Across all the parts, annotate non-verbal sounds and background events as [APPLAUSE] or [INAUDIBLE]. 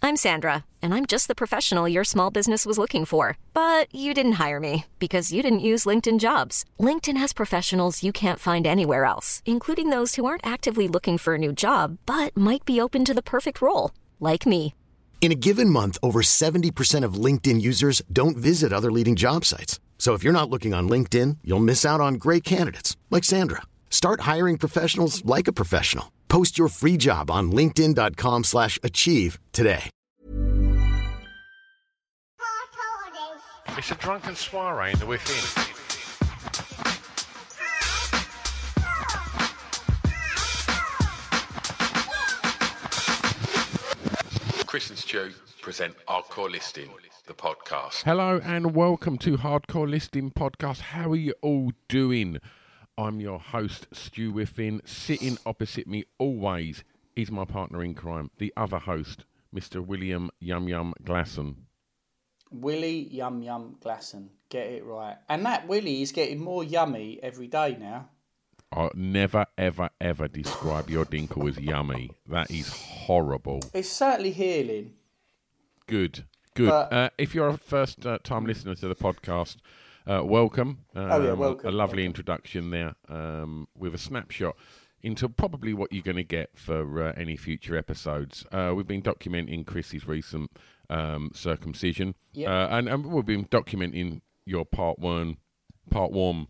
I'm Sandra, and I'm just the professional your small business was looking for. But you didn't hire me because you didn't use LinkedIn jobs. LinkedIn has professionals you can't find anywhere else, including those who aren't actively looking for a new job but might be open to the perfect role, like me. In a given month, over 70% of LinkedIn users don't visit other leading job sites. So if you're not looking on LinkedIn, you'll miss out on great candidates like Sandra. Start hiring professionals like a professional. Post your free job on linkedin.com/achieve slash achieve today. It's a drunken soiree in the within. Chris and Stu present Hardcore Listing, the podcast. Hello and welcome to Hardcore Listing Podcast. How are you all doing? I'm your host, Stu Whiffin. Sitting opposite me always is my partner in crime, the other host, Mr. William Yum Yum Glasson. Willie Yum Yum Glasson. Get it right. And that Willie is getting more yummy every day now. I never, ever, ever describe your dinkle as yummy. That is horrible. It's certainly healing. Good, good. But- uh, if you're a first uh, time listener to the podcast, uh, welcome. Um, Oh, yeah, welcome, A lovely introduction there um, with a snapshot into probably what you're going to get for uh, any future episodes. Uh, we've been documenting Chris's recent um, circumcision, Yep. uh, and, and we've been documenting your part one, part one,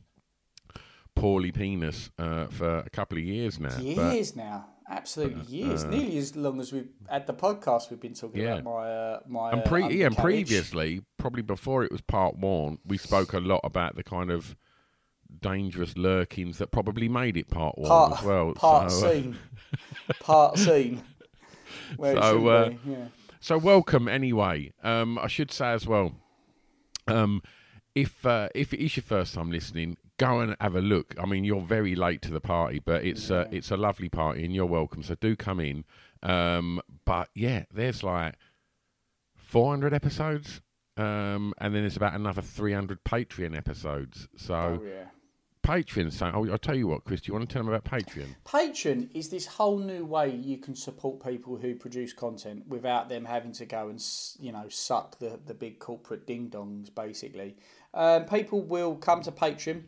poorly penis uh, for a couple of years now. Years now. Absolutely years. Nearly as long as we've had the podcast we've been talking Yeah. about my uh, my And uh, pre- yeah, and previously, probably before it was part one, we spoke a lot about the kind of dangerous lurkings that probably made it part one part as well. part so, uh, scene. [LAUGHS] part scene. So, uh, yeah. so welcome anyway. Um, I should say as well, um, if uh, if it is your first time listening, go and have a look. I mean, you're very late to the party, but it's uh, it's a lovely party, and you're welcome. So do come in. Um, but yeah, there's like 400 episodes, um, and then there's about another 300 Patreon episodes. So Oh, yeah. Patreon. So oh, I'll tell you what, Chris. Do you want to tell them about Patreon? Patreon is this whole new way you can support people who produce content without them having to go and you know suck the, the big corporate ding dongs. Basically, um, people will come to Patreon,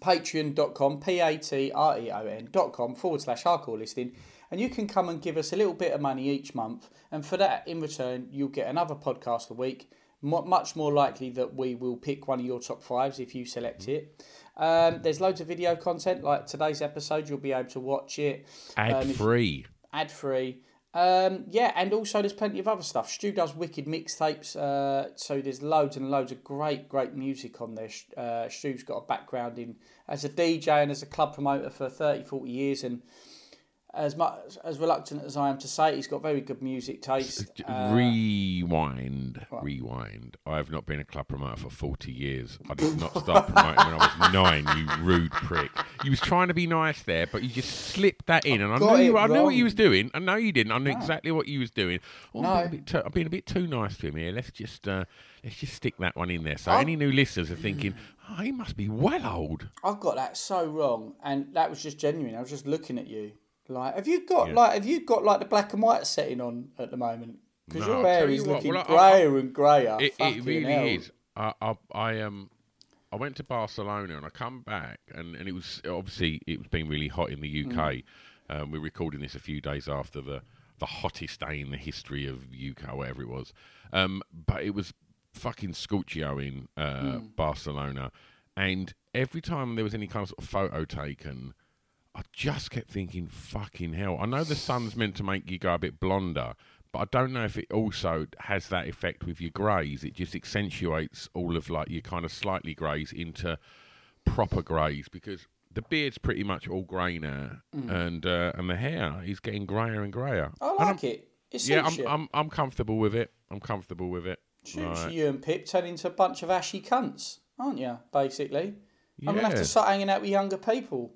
patreon.com, p a t r e o n dot com forward slash hardcore listing, and you can come and give us a little bit of money each month, and for that, in return, you'll get another podcast a week. Mu much more likely that we will pick one of your top fives if you select it. Um, there's loads of video content like today's episode. You'll be able to watch it Ad Um, free. ad free. Um, yeah, and also there's plenty of other stuff. Stu does wicked mixtapes, uh, so there's loads and loads of great, great music on there. Uh, Stu's got a background in as a DJ and as a club promoter for 30, 40 years, and as much as reluctant as I am to say, he's got very good music taste. Uh, rewind, rewind. I have not been a club promoter for forty years. I did not start promoting when I was [LAUGHS] nine. You rude prick. You was trying to be nice there, but you just slipped that in, and I got knew you, I knew what you was doing. I know you didn't. I knew exactly what you was doing. Oh, No. I'm, being a bit too, I'm being a bit too nice to him here. Let's just uh, let's just stick that one in there. So Oh. any new listeners are thinking, oh, he must be well old. I've got that so wrong, and that was just genuine. I was just looking at you, like, have you got Yeah. like, have you got like the black and white setting on at the moment? Because No, your hair is you looking well, I- I- and grayer. It, it really hell. is. I, I, I um, I went to Barcelona and I come back and, and it was obviously it was been really hot in the UK. Mm. Um, we're recording this a few days after the the hottest day in the history of UK, whatever it was. Um, but it was fucking scorchio in uh, Mm. Barcelona, and every time there was any kind of, sort of photo taken. I just kept thinking, fucking hell. I know the sun's meant to make you go a bit blonder, but I don't know if it also has that effect with your greys. It just accentuates all of like your kind of slightly greys into proper greys because the beard's pretty much all grey now, and uh, and the hair is getting greyer and greyer. I like it. It Yeah, I'm, you. I'm I'm comfortable with it. I'm comfortable with it. Suits Right. you and Pip turn into a bunch of ashy cunts, aren't you? Basically, I'm gonna have to start hanging out with younger people.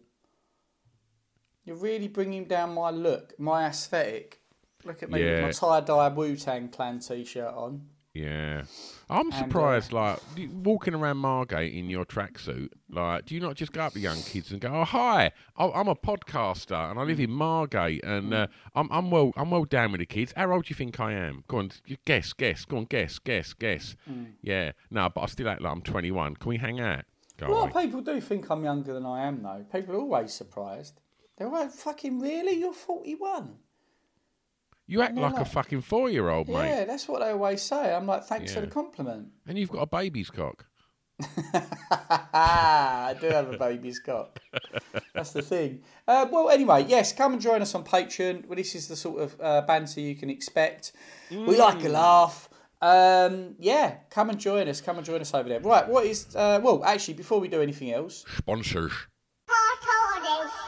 You're really bringing down my look, my aesthetic. Look at me Yeah. with my tie dye Wu Tang Clan t-shirt on. Yeah, I'm uh, surprised. like walking around Margate in your tracksuit, like, do you not just go up to young kids and go, "Oh, hi, I'm a podcaster and I live in Margate and uh, I'm I'm well I'm well down with the kids. How old do you think I am? Go on, guess, guess, go on, guess, guess, guess. Yeah, no, but I still act like I'm 21. Can we hang out? Go A lot away. of people do think I'm younger than I am, though. People are always surprised. They're like, "Fucking really? You're 41?" You act they're like a fucking four year old, mate, Yeah, that's what they always say. I'm like, "Thanks for the compliment." and you've got a baby's cock. [LAUGHS] I do have a baby's cock. That's the thing. Uh, well, anyway, yes, come and join us on Patreon. Well, this is the sort of uh, banter you can expect. We like a laugh. Um, yeah, come and join us. Come and join us over there. Right, what is? Uh, well, actually, before we do anything else, Sponsors.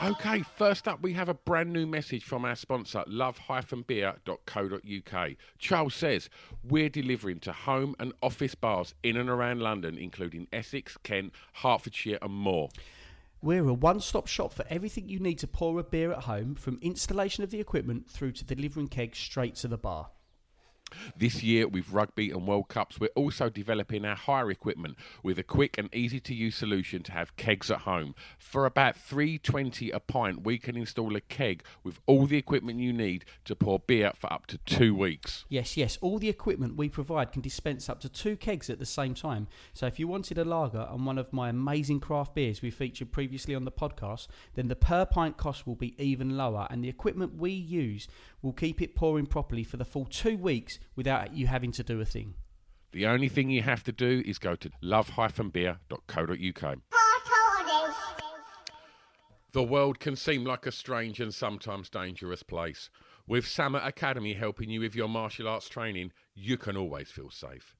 Okay, first up, we have a brand new message from our sponsor, love-beer.co.uk. Charles says, We're delivering to home and office bars in and around London, including Essex, Kent, Hertfordshire, and more. We're a one stop shop for everything you need to pour a beer at home, from installation of the equipment through to delivering kegs straight to the bar. This year, with rugby and World Cups, we're also developing our hire equipment with a quick and easy to use solution to have kegs at home. For about 320 a pint, we can install a keg with all the equipment you need to pour beer for up to two weeks. Yes, yes, all the equipment we provide can dispense up to two kegs at the same time. So if you wanted a lager and one of my amazing craft beers we featured previously on the podcast, then the per pint cost will be even lower and the equipment we use will keep it pouring properly for the full two weeks without you having to do a thing. The only thing you have to do is go to love-beer.co.uk. The world can seem like a strange and sometimes dangerous place. With Sama Academy helping you with your martial arts training, you can always feel safe.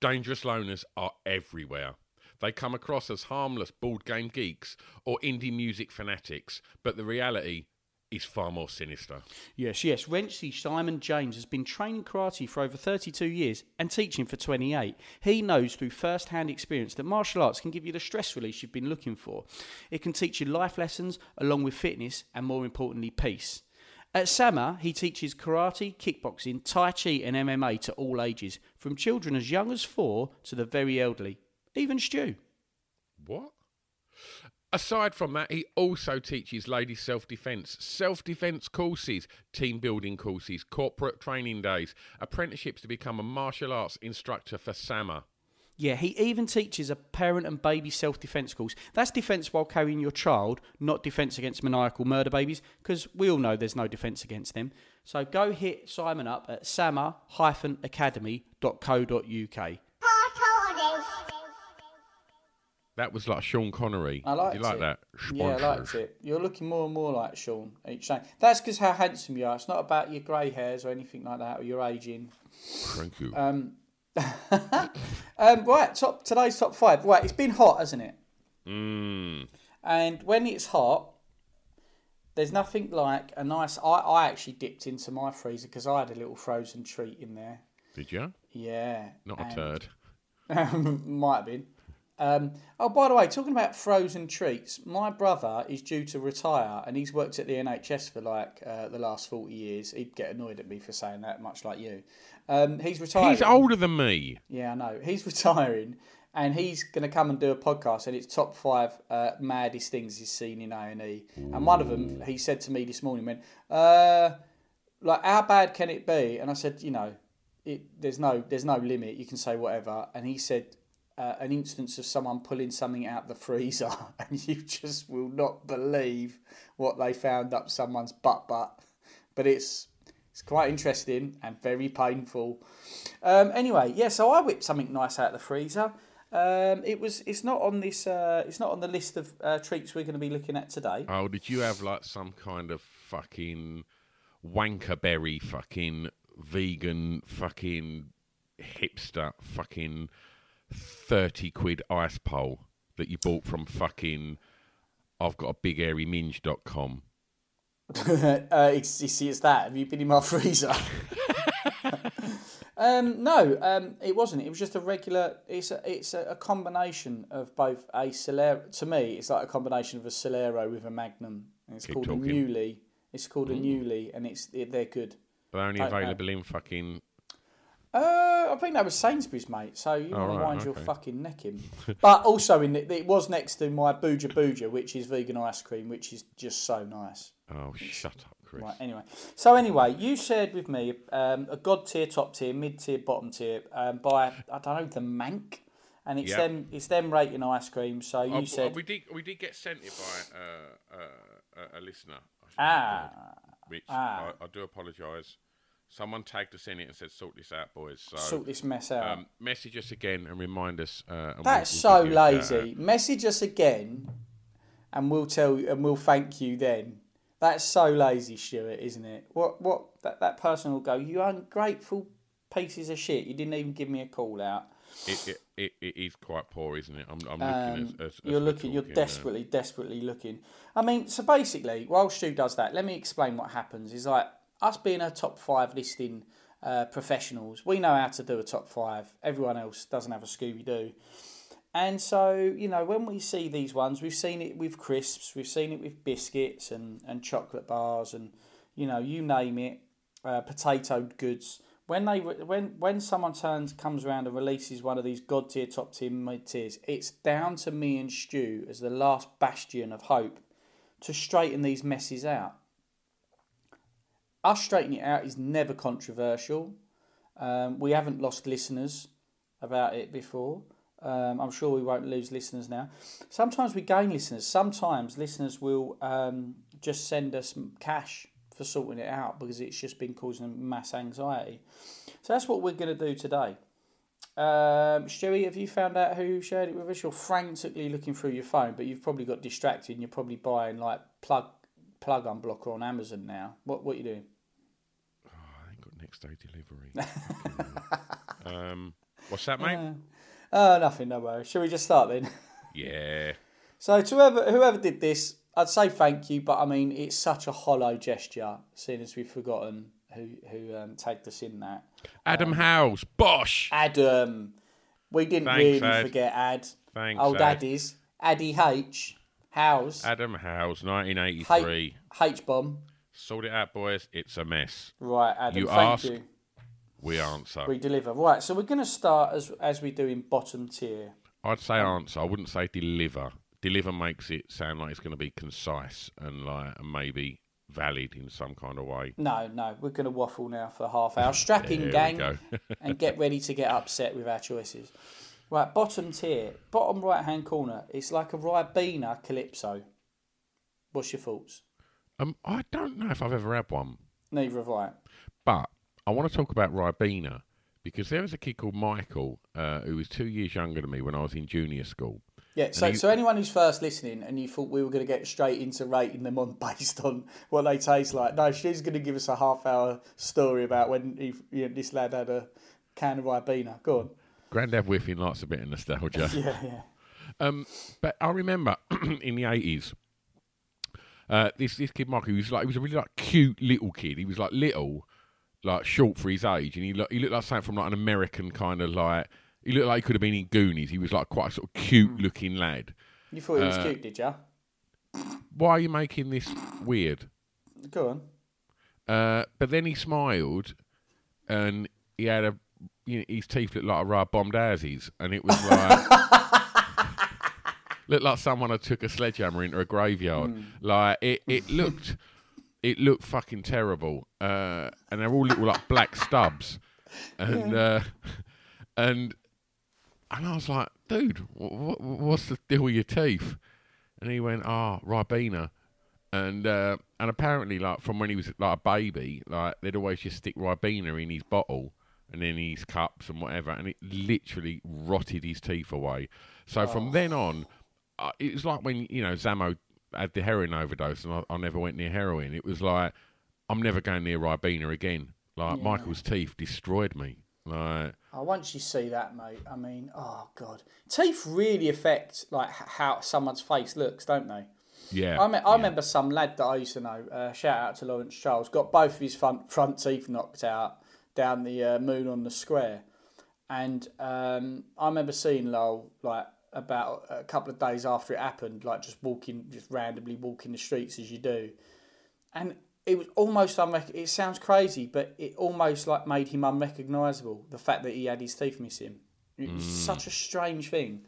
Dangerous loners are everywhere. They come across as harmless board game geeks or indie music fanatics, but the reality is far more sinister. Yes, yes. Renshi Simon James has been training karate for over 32 years and teaching for 28. He knows through first hand experience that martial arts can give you the stress release you've been looking for. It can teach you life lessons along with fitness and, more importantly, peace. At Sama, he teaches karate, kickboxing, tai chi, and MMA to all ages, from children as young as four to the very elderly, even Stu. What? Aside from that, he also teaches ladies self defence, self defence courses, team building courses, corporate training days, apprenticeships to become a martial arts instructor for SAMA. Yeah, he even teaches a parent and baby self defence course. That's defence while carrying your child, not defence against maniacal murder babies, because we all know there's no defence against them. So go hit Simon up at sama-academy.co.uk. That was like Sean Connery. I liked you like it. that? Yeah, I liked it. You're looking more and more like Sean each day. That's because how handsome you are. It's not about your grey hairs or anything like that or your aging. Thank you. [LAUGHS] Um, right, top today's top five. Right, it's been hot, hasn't it? Mm. And when it's hot, there's nothing like a nice. I, I actually dipped into my freezer because I had a little frozen treat in there. Did you? Yeah, Not a turd. [LAUGHS] Might have been. Um, oh, by the way, talking about frozen treats, my brother is due to retire, and he's worked at the NHS for like uh, the last forty years. He'd get annoyed at me for saying that, much like you. Um, he's retiring. He's older than me. Yeah, I know. He's [LAUGHS] retiring, and he's going to come and do a podcast, and it's top five uh, maddest things he's seen in A and E. And one of them, he said to me this morning, went, uh, "Like, how bad can it be?" And I said, "You know, it, there's no, there's no limit. You can say whatever." And he said. Uh, an instance of someone pulling something out the freezer, [LAUGHS] and you just will not believe what they found up someone's butt butt. But it's it's quite interesting and very painful. Um, anyway, yeah, so I whipped something nice out of the freezer. Um, it was. It's not on this. Uh, it's not on the list of uh, treats we're going to be looking at today. Oh, did you have like some kind of fucking wankerberry fucking vegan fucking hipster fucking 30 quid ice pole that you bought from fucking I've got a big airy minge.com. [LAUGHS] uh, it's, you see, it's that. Have you been in my [LAUGHS] freezer? [LAUGHS] Um, no, um, it wasn't. It was just a regular. It's a, it's a, a combination of both a Solero. To me, it's like a combination of a Solero with a Magnum. And it's Keep called talking. a Nuii. It's called a Nuii, and it's they're good. They're only Don't know. available in fucking. Uh, I think that was Sainsbury's, mate. So you Oh, right, wind your fucking neck in. [LAUGHS] but also, in the, it was next to my Booja Booja, which is vegan ice cream, which is just so nice. Oh, shut up, Chris. Right. Anyway, so anyway, you shared with me um, a god tier, top tier, mid tier, bottom tier um, by I don't know the Mank, and it's Yeah. them it's them rating ice cream. So you Oh, said we did we did get sent it by uh, uh, a, a listener. I ah which ah. I, I do apologise. Someone tagged us in it and said, "Sort this out, boys." So sort this mess out. um, message us again and remind us. Uh, and That's we'll- we'll so give you a shout lazy. Message us again, and we'll tell you, and we'll thank you then. That's so lazy, Stuart, isn't it? What what that, that person will go, you ungrateful pieces of shit. You didn't even give me a call out. It, it, it, it is quite poor, isn't it? I'm, I'm Um, looking as, as, as you're looking. You're uh, desperately, desperately looking. I mean, so basically, while Stu does that, let me explain what happens. Is like us being a top five listing uh, professionals. We know how to do a top five. Everyone else doesn't have a Scooby Doo. And so, you know, when we see these ones, we've seen it with crisps, we've seen it with biscuits and, and chocolate bars, and you know, you name it, uh, potato goods. When they when when someone turns comes around and releases one of these god tier, top tier, mid tiers, it's down to me and Stu as the last bastion of hope to straighten these messes out. Us straightening it out is never controversial. Um, we haven't lost listeners about it before. Um, I'm sure we won't lose listeners now. Sometimes we gain listeners. Sometimes listeners will um, just send us cash for sorting it out because it's just been causing mass anxiety. So that's what we're going to do today. Um, Stewie, have you found out who shared it with us? You're frantically looking through your phone, but you've probably got distracted and you're probably buying like plug plug unblocker on Amazon now. What what are you doing? I ain't got next day delivery. [LAUGHS] um, what's that, mate? Oh, nothing, no worries. Shall we just start then? [LAUGHS] yeah. So to whoever whoever did this, I'd say thank you, but I mean it's such a hollow gesture, seeing as we've forgotten who who um, tagged us in that. Adam Howes, Bosh. Adam, we didn't Thanks, really Ad. forget Ad. Thanks, Old Ad. Addies, Addy H, House, Adam Howes, 1983. H bomb. Sort it out, boys. It's a mess. Right, Adam. You thank ask, you. We answer. We deliver. Right, so we're going to start as as we do in bottom tier. I'd say um, answer. I wouldn't say deliver. Deliver makes it sound like it's going to be concise and like and maybe valid in some kind of way. No, no, we're going to waffle now for half hour. Strap in, gang, [LAUGHS] and get ready to get upset with our choices. Right, bottom tier, bottom right hand corner. It's like a Ribena Calippo. What's your thoughts? Um, I don't know if I've ever had one, Neither have I. but I want to talk about Ribena because there was a kid called Michael uh, who was two years younger than me when I was in junior school. Yeah, so, you- so anyone who's first listening and you thought we were going to get straight into rating them on [LAUGHS] based on what they taste like, no, she's going to give us a half hour story about when he, you know, this lad had a can of Ribena. Go on. Grandad whiffing likes a bit of nostalgia. [LAUGHS] Yeah, yeah. Um, but I remember [CLEARS THROAT] in the eighties, uh, this this kid Michael, he was like he was a really like cute little kid. He was like little, like short for his age, and he looked he looked like something from like an American kind of like. He looked like he could have been in Goonies. He was like quite a sort of cute looking lad. You thought he was Uh, cute, did you? Why are you making this weird? Go on. Uh, but then he smiled, and he had a you know, his teeth looked like a rub bombed houses, and it was like [LAUGHS] looked like someone had took a sledgehammer into a graveyard. Like it, it looked, it looked fucking terrible. Uh, and they're all little like black stubs, and uh, and and I was like, dude, what, what's the deal with your teeth? And he went, ah, Ribena. And uh, and apparently, like from when he was like a baby, like they'd always just stick Ribena in his bottle and in his cups and whatever, and it literally rotted his teeth away. So from then on, uh, it was like when you know Zammo had the heroin overdose, and I, I never went near heroin. It was like I'm never going near Ribena again. Like Michael's teeth destroyed me. Like Oh, once you see that, mate, I mean, oh god, teeth really affect like how someone's face looks, don't they? yeah, I, me- I yeah. remember some lad that I used to know. Uh, shout out to Lawrence Charles. Got both of his front front teeth knocked out. down the uh, moon on the square. And um, I remember seeing Lowell like about a couple of days after it happened, like just walking, just randomly walking the streets as you do, and it was almost unrec- It sounds crazy, but it almost like made him unrecognisable. The fact that he had his teeth missing, it was such a strange thing.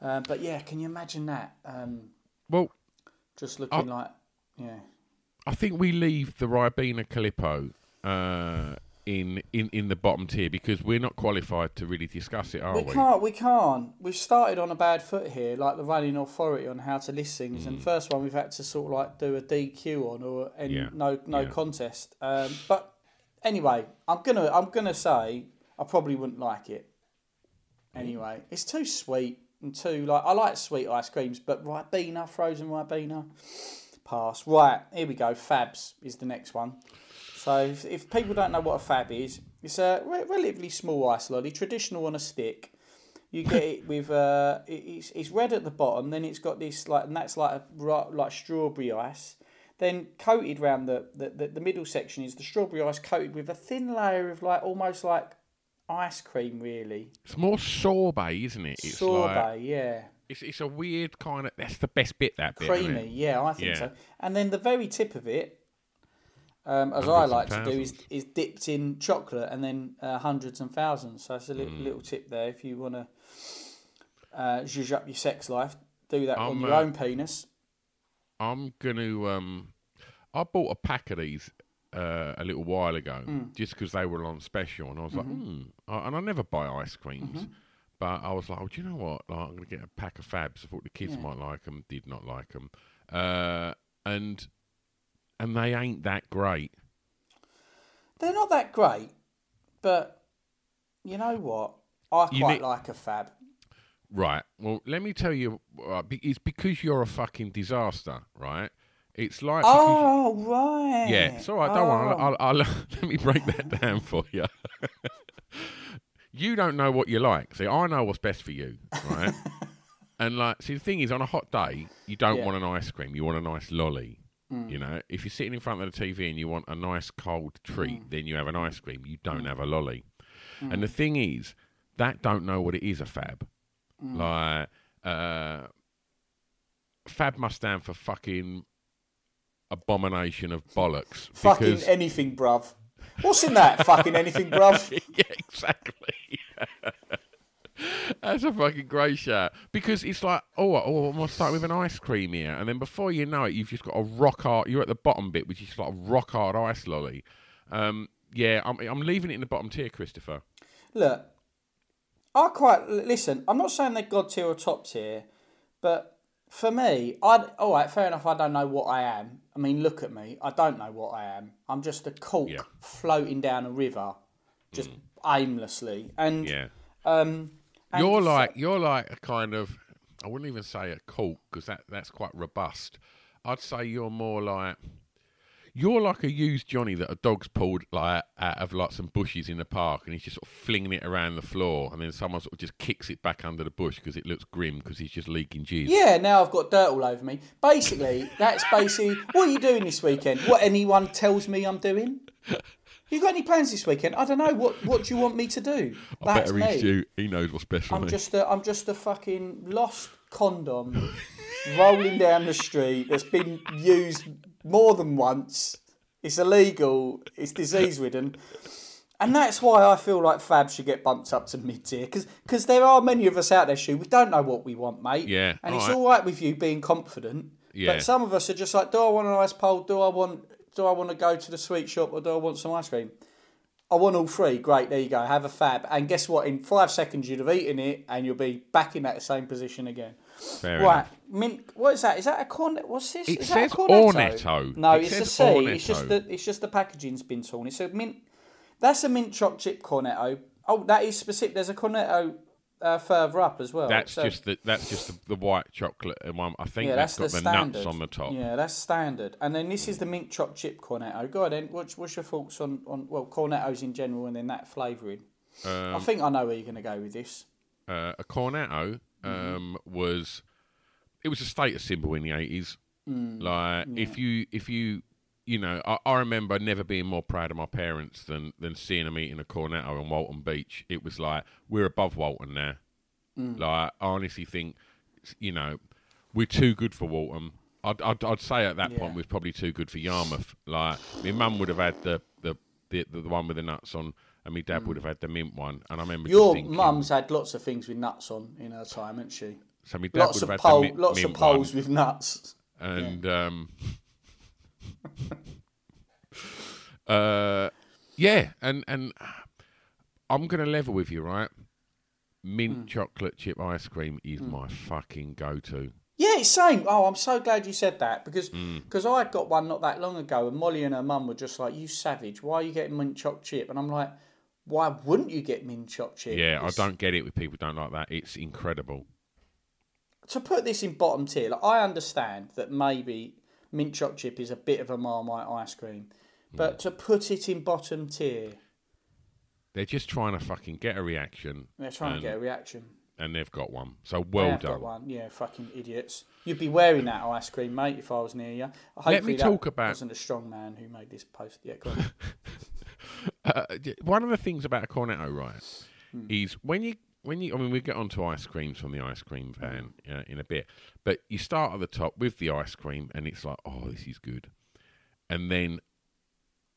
Uh, but yeah, can you imagine that? Um, Well, just looking like, yeah. I think we leave the Ribena Calippo uh, in, in in the bottom tier because we're not qualified to really discuss it, are We we? can't. We can't. We've started on a bad foot here, like the running authority on how to list things. And first one we've had to sort of like do a DQ on or and Mm. Yeah. no no Yeah. contest. Um, but anyway, I'm gonna I'm gonna say I probably wouldn't like it. Anyway, it's too sweet and too like I like sweet ice creams, but Ribena, frozen Ribena, pass. Right, here we go. Fabs is the next one. So if, if people don't know what a fab is, it's a re- relatively small ice lolly, traditional on a stick. You get it with uh, it's it's red at the bottom, then it's got this like, and that's like a like strawberry ice. Then coated round the, the, the, the middle section is the strawberry ice coated with a thin layer of like almost like ice cream, really. It's more sorbet, isn't it? It's Sorbet, Like, yeah. it's, it's a weird kind of. That's the best bit. That bit. creamy. Yeah, I think Yeah. so. And then the very tip of it, um, as I like to do, is, is dipped in chocolate and then uh, hundreds and thousands. So it's a Mm. little, tip there if you want to uh, zhuzh up your sex life. Do that on I'm, your uh, own penis. I'm gonna. Um, I bought a pack of these uh, a little while ago Mm. just because they were on special, and I was like, Mm-hmm. hmm. I- and I never buy ice creams. But I was like, oh, do you know what? Like, I'm going to get a pack of Fabs. I thought the kids might like them. Did not like them. Uh, and and they ain't that great. They're not that great, but you know what? I quite need- like a fab. Right. Well, let me tell you. Uh, it's because you're a fucking disaster, right? It's like Oh right. Yeah, it's all right. Don't worry. Oh. I'll, I'll, [LAUGHS] let me break that down for you. [LAUGHS] you don't know what you like. See, I know what's best for you, right? [LAUGHS] and like, see, the thing is, on a hot day, you don't Yeah. Want an ice cream. You want a nice lolly. You know, if you're sitting in front of the TV and you want a nice cold treat, Mm. then you have an ice cream. You don't have a lolly. And the thing is, that don't know what it is a fab. Mm. Like, uh, fab must stand for fucking abomination of bollocks. Fucking because- anything, bruv. What's in that? fucking anything, bruv. [LAUGHS] yeah, exactly. That's a fucking great shout because it's like, oh, oh, I'm gonna start with an ice cream here, and then before you know it, you've just got a rock hard. You're at the bottom bit, which is like a rock hard ice lolly. Um, yeah, I'm, I'm leaving it in the bottom tier, Christopher. Look, I quite listen. I'm not saying they're god tier or top tier, but for me, I all right, fair enough. I don't know what I am. I mean, look at me. I don't know what I am. I'm just a cork Yeah. Mm. floating down a river, just aimlessly. And Yeah, um, you're so- like you're like a kind of I wouldn't even say a cult because that that's quite robust. I'd say you're more like you're like a used Johnny that a dog's pulled like out of like some bushes in the park and he's just sort of flinging it around the floor and then someone sort of just kicks it back under the bush because it looks grim because he's just leaking jizz. Yeah, now I've got dirt all over me. Basically, that's basically what are you doing this weekend? What anyone tells me I'm doing? You got any plans this weekend? I don't know. What What do you want me to do? I That's better me. you. He knows what's best for I'm me. just a, I'm just a fucking lost condom [LAUGHS] rolling down the street that's been used more than once. It's illegal. It's disease ridden. And that's why I feel like Fab should get bumped up to mid tier because there are many of us out there, Shu. We don't know what we want, mate. Yeah, And it's alright. all right with you being confident. Yeah. But some of us are just like, do I want an ice pole? Do I want do I want to go to the sweet shop or do I want some ice cream? I want all three. Great, there you go. Have a fab. And guess what? In five seconds, you'd have eaten it, and you'll be back in that same position again. Fair right, enough. mint. What is that? Is that a cornet? What's this? It is that a says cornetto? Ornetto. No, It it's a says C. It's just the it's just the packaging's been torn. It's a mint. That's a mint choc chip cornetto. Oh, that is specific. There's a cornetto uh, further up as well. That's So- just the, that's just the, the white chocolate and one. I think yeah, that's that's, got the standard. nuts on the top. Yeah, that's standard. And then this is the mint choc chip cornetto. Go on then. What's, what's your thoughts on, on well cornettos in general and then that flavouring? I Um, think I know where you're going to go with this. uh, a cornetto um, was it was a status symbol in the eighties. Mm, like if you if you you know, I, I remember never being more proud of my parents than than seeing them eating a cornetto on Walton Beach. It was like we're above Walton now. Like I honestly think, you know, we're too good for Walton. I'd, I'd, I'd say at that point Yeah. we're probably too good for Yarmouth. Like my mum would have had the the, the the one with the nuts on, and my dad would have had the mint one. And I remember Your thinking, mum's had lots of things with nuts on in her time, hasn't she? so my dad Lots would have had pole, the mint, lots of poles one. with nuts. and um, [LAUGHS] [LAUGHS] uh, yeah, and and I'm gonna level with you, right? Mint Hmm. chocolate chip ice cream is my fucking go-to. Yeah, it's same. Oh, I'm so glad you said that because Mm. because I got one not that long ago, and Molly and her mum were just like, "You savage! Why are you getting mint choc chip?" And I'm like, "Why wouldn't you get mint choc chip?" Yeah, It's- I don't get it with people don't like that. It's incredible. To put this in bottom tier, like, I understand that maybe mint choc chip is a bit of a marmite ice cream, but Mm. to put it in bottom tier, They're just trying to fucking get a reaction. they're trying and, to get a reaction. and they've got one. So well done. one. Yeah, fucking idiots. You'd be wearing that ice cream, mate, if I was near you. Hopefully Let me that talk about- wasn't a strong man who made this post. Yeah, go on. [LAUGHS] Uh, one of the things about a cornetto, right, Hmm. is when you when you. I mean, we get onto ice creams from the ice cream van uh, in a bit, but you start at the top with the ice cream, and it's like, oh, this is good, and then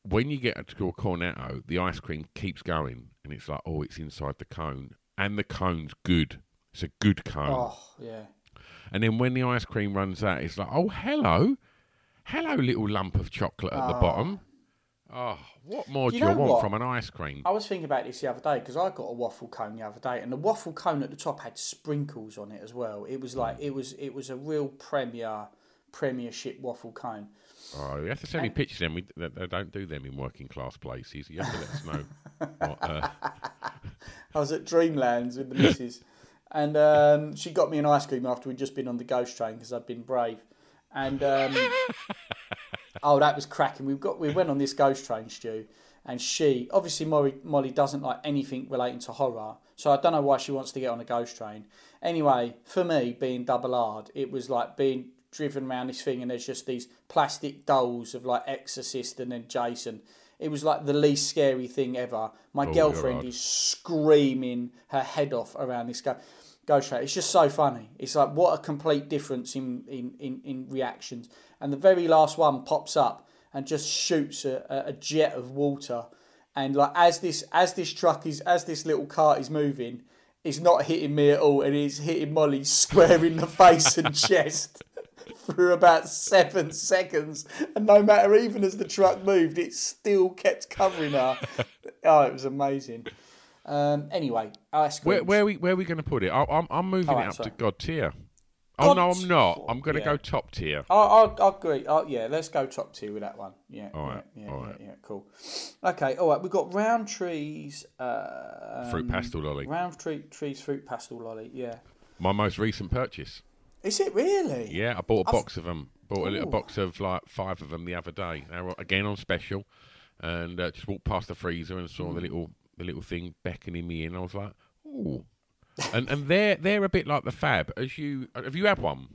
when you get to a cornetto, the ice cream keeps going, and it's like, oh, it's inside the cone, and the cone's good. It's a good cone. oh, yeah. And then when the ice cream runs out, it's like, oh, hello. Hello, little lump of chocolate at the bottom. Oh, what more do You you, want what? from an ice cream? I was thinking about this the other day because I got a waffle cone the other day, and the waffle cone at the top had sprinkles on it as well. It was like it was it was a real premier premiership waffle cone. Oh, you have to send me pictures then. We, they, they don't do them in working class places. You have to let us know. what, uh, [LAUGHS] I was at Dreamlands with the missus, and um, she got me an ice cream after we'd just been on the ghost train because I'd been brave. And um, [LAUGHS] oh, that was cracking. We got we went on this ghost train, Stu, and she obviously Molly, Molly doesn't like anything relating to horror, so I don't know why she wants to get on a ghost train. Anyway, for me, being double hard, it was like being driven around this thing, and there's just these plastic dolls of like Exorcist and then Jason. It was like the least scary thing ever. My Oh, girlfriend is screaming her head off around this guy. go- ghost train. It's just so funny. It's like what a complete difference in, in, in, in reactions. And the very last one pops up and just shoots a, a- jet of water. And like as this as this truck is as this little cart is moving, it's not hitting me at all, and it's hitting Molly [LAUGHS] square in the face and [LAUGHS] chest for about seven seconds. And no matter, even as the truck moved, it still kept covering her. [LAUGHS] oh, it was amazing. Um, anyway, ice cream. where, where are we where are we going to put it? I, I'm I'm moving it up sorry. to God tier. Oh no, I'm not. I'm going to Yeah. go top tier. I, I, I agree. Oh, yeah, let's go top tier with that one. Yeah, All right. yeah, yeah, all yeah, yeah, cool. Okay, all right. We've got Rowntree's. Uh, Fruit pastel lolly. round tree, trees, fruit pastel lolly. Yeah. My most recent purchase. Is it really? Yeah, I bought a I've- box of them. Bought a little Ooh. box of like five of them the other day. They were again on special, and uh, just walked past the freezer and saw the Hmm. little the little thing beckoning me in. I was like, ooh. And and they're they're a bit like the Fab. As you have you had one?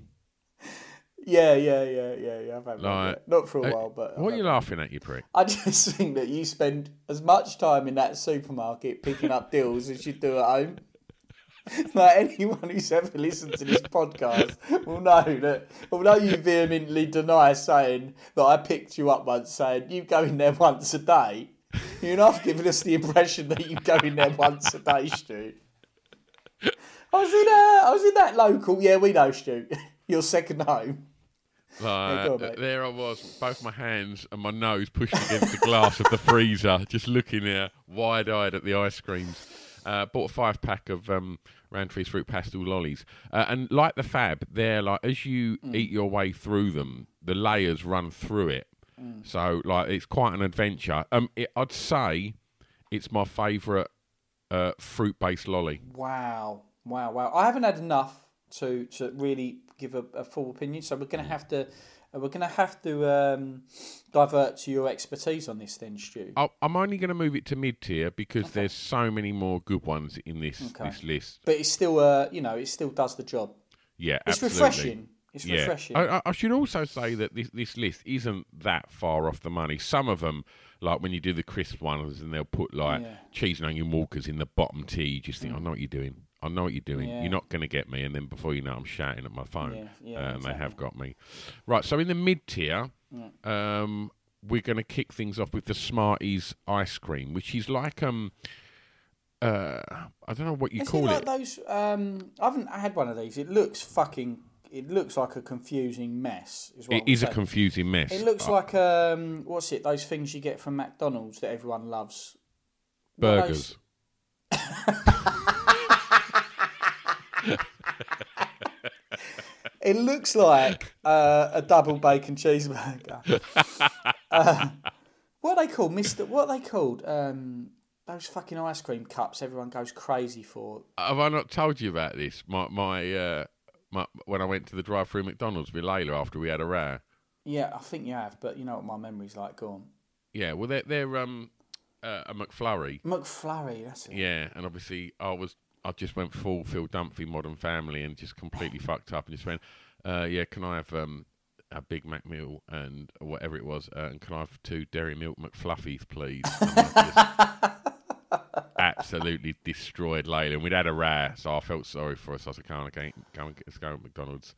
Yeah, yeah, yeah, yeah, yeah. I've had. Like, yeah. Not for a uh, while, but I've what are you laughing at, you prick? I just [LAUGHS] think that you spend as much time in that supermarket picking up deals as you do at home. [LAUGHS] like anyone who's ever listened to this podcast will know that although you vehemently deny saying that I picked you up once saying you go in there once a day, you're not giving us the impression that you go in there once a day, Stu. I was in uh, I was in that local, yeah, we know, Stu. [LAUGHS] Your second home. Like, go on, there I was, both my hands and my nose pushed against the glass of the freezer, just looking there, wide-eyed at the ice creams. Uh, bought a five-pack of um, Round Fruit Pastel lollies, uh, and like the Fab, they're like as you Mm. eat your way through them, the layers run through it. Mm. So like it's quite an adventure. Um, it, I'd say it's my favourite uh, fruit-based lolly. Wow, wow, wow! I haven't had enough to to really give a, a full opinion, so we're going to have to we're going to have to um, divert to your expertise on this, then, Stu. I- I'm only going to move it to mid-tier because there's so many more good ones in this Okay. this list. But it's still, uh, you know, it still does the job. Yeah, It's absolutely. refreshing. It's Yeah. refreshing. I, I- should also say that this, this list isn't that far off the money. Some of them, like when you do the crisp ones, and they'll put like Yeah. cheese and onion walkers in the bottom tier, you just think, I know what you're doing. I know what you're doing. Yeah. You're not going to get me. And then before you know, I'm shouting at my phone. Yeah, yeah, uh, and they have got me. Right. So in the mid tier, um, we're going to kick things off with the Smarties ice cream, which is like um. Uh, I don't know what you Is call it like it. those? Um, I haven't had one of these. It looks fucking. It looks like a confusing mess. Is It I'm is a confusing mess. It looks Uh, like um, what's it? Those things you get from McDonald's that everyone loves. What are those- burgers. [LAUGHS] It looks like uh, a double bacon cheeseburger. [LAUGHS] uh, what are they called, Mister? What are they called? Um, those fucking ice cream cups everyone goes crazy for. Have I not told you about this? My my, uh, my when I went to the drive-through McDonald's with Layla after we had a row. Yeah, I think you have, but you know what my memory's like. Go on, Yeah, well they're they're um uh, a McFlurry. McFlurry. That's it. Yeah, and obviously I was I just went full Phil Dunphy Modern Family and just completely fucked up and just went, uh, yeah, can I have um a Big Mac meal and whatever it was, uh, and can I have two Dairy Milk McFluffies, please? And I just [LAUGHS] absolutely destroyed Layla, and we'd had a row, so I felt sorry for us. I said, "Come on, okay, come and let's go to McDonald's."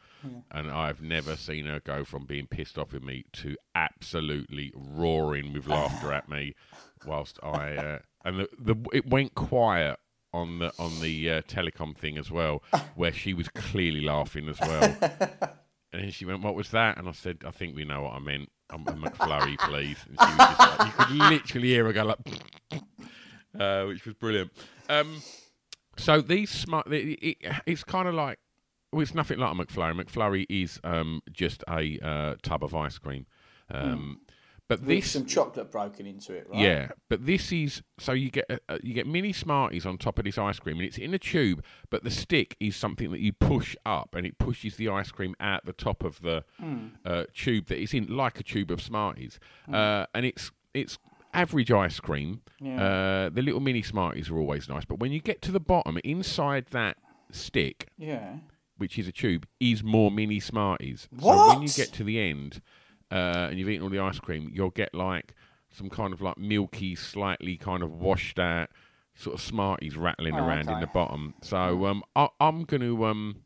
And I've never seen her go from being pissed off with me to absolutely roaring with laughter at me, whilst I uh, and the, the it went quiet on the on the uh, telecom thing as well, [LAUGHS] where she was clearly laughing as well. And then she went, "What was that?" And I said, "I think we know what I meant. I'm a McFlurry, [LAUGHS] please." And she was just like, you could literally hear her go like, [LAUGHS] uh, which was brilliant. Um, so these smart, it, it, it's kind of like, well, it's nothing like a McFlurry. McFlurry is um, just a uh, tub of ice cream. Um, But With this, some chocolate broken into it, right? yeah, but this is so you get uh, uh, you get mini Smarties on top of this ice cream, and it's in a tube. But the stick is something that you push up, and it pushes the ice cream out the top of the uh, tube that it's in, like a tube of Smarties. Uh, and it's it's average ice cream. Uh, the little mini Smarties are always nice, but when you get to the bottom, inside that stick, Yeah. which is a tube, is more mini Smarties. What? So when you get to the end uh, and you've eaten all the ice cream, you'll get like some kind of like milky, slightly kind of washed out sort of Smarties rattling Oh, around in the bottom. So um, I, I'm going to um,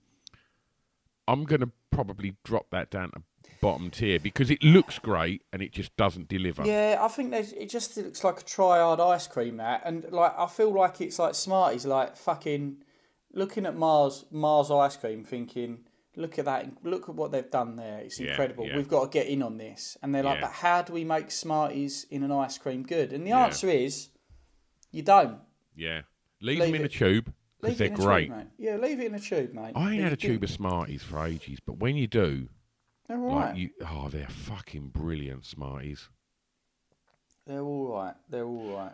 I'm going to probably drop that down to bottom tier because it looks great and it just doesn't deliver. Yeah, I think there's, it just looks like a triad ice cream that, and like I feel like it's like Smarties, like fucking looking at Mars Mars ice cream, thinking, look at that, look at what they've done there. It's incredible. yeah. We've got to get in on this, and they're like, Yeah. but how do we make Smarties in an ice cream good? And the Yeah. answer is, you don't. Yeah. Leave, Leave them in it- a tube because they're it in a great. tube, mate. Yeah, leave it in a tube, mate. I ain't had a tube of Smarties for ages, but when you do, They're all right. like you, oh, they're fucking brilliant Smarties. They're all right. They're all right.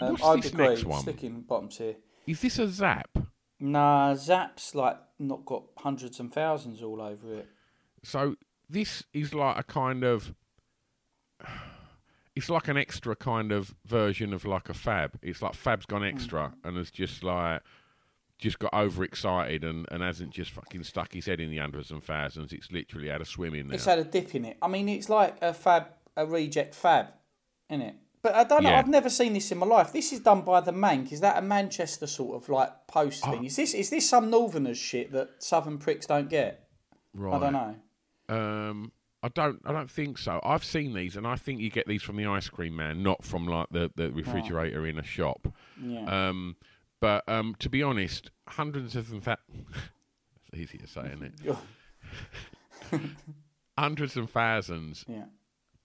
Um, What's I'd this agree. next one? Sticking bottom tier. Is this a Zap? Nah, Zap's like not got hundreds and thousands all over it. So this is like a kind of. [SIGHS] It's like an extra kind of version of like a Fab. It's like Fab's gone extra and has just like just got overexcited and, and hasn't just fucking stuck his head in the hundreds and thousands. It's literally had a swim in there. It's had a dip in it. I mean, it's like a fab, a reject fab, isn't it? But I don't know. Yeah. I've never seen this in my life. This is done by the Mank. Is that a Manchester sort of like post Oh. thing? Is this is this some Northerners shit that Southern pricks don't get? right. I don't know. Um, I don't. I don't think so. I've seen these, and I think you get these from the ice cream man, not from like the, the refrigerator in a shop. Yeah. Um, but um, to be honest, hundreds of them. Fa- [LAUGHS] it's easy to say, isn't it? [LAUGHS] [LAUGHS] hundreds and thousands. yeah.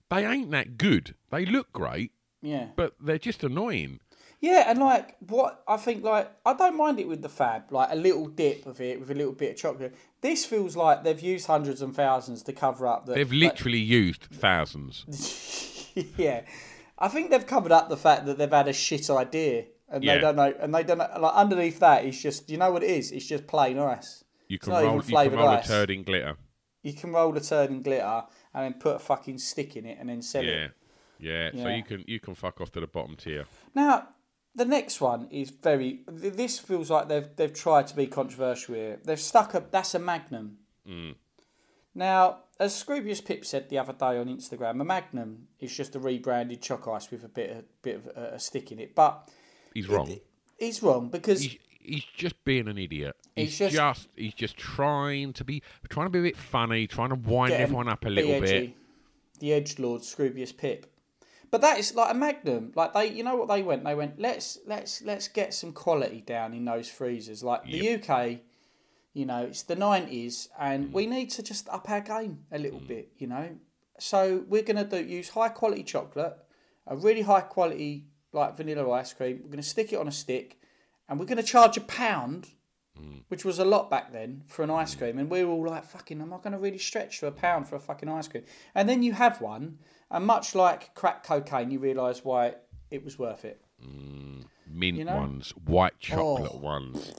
They ain't that good. They look great, Yeah. but they're just annoying. Yeah, and like what I think, like I don't mind it with the fab, like a little dip of it with a little bit of chocolate. This feels like they've used hundreds and thousands to cover up the. They've literally used thousands. [LAUGHS] yeah, I think they've covered up the fact that they've had a shit idea, and Yeah. they don't know, and they don't know. Like underneath that, it's just you know what it is. It's just plain ice. You can roll. You can roll a ice. turd in glitter. You can roll a turd in glitter and then put a fucking stick in it and then sell Yeah. it. Yeah, So you can you can fuck off to the bottom tier. Now, the next one is very. This feels like they've they've tried to be controversial here. They've stuck a that's a Magnum. Mm. Now, as Scroobius Pip said the other day on Instagram, a Magnum is just a rebranded choc ice with a bit of bit of a, a stick in it. But He's wrong. he's wrong because he's, he's just being an idiot. He's He's, just- just, he's just trying to be trying to be a bit funny, trying to wind everyone up a little edgy. bit. The edge lord Scroobius Pip. But that is like a Magnum. Like they, you know what they went? They went let's let's let's get some quality down in those freezers. Like the UK, you know, it's the nineties, and mm. we need to just up our game a little mm. bit. You know, so we're gonna do use high quality chocolate, a really high quality like vanilla ice cream. We're gonna stick it on a stick, and we're gonna charge a pound mm. which was a lot back then for an ice cream. And we were all like, fucking, am I going to really stretch to a pound for a fucking ice cream? And then you have one, and much like crack cocaine, you realise why it was worth it. Mint You know? ones, white chocolate Oh. ones.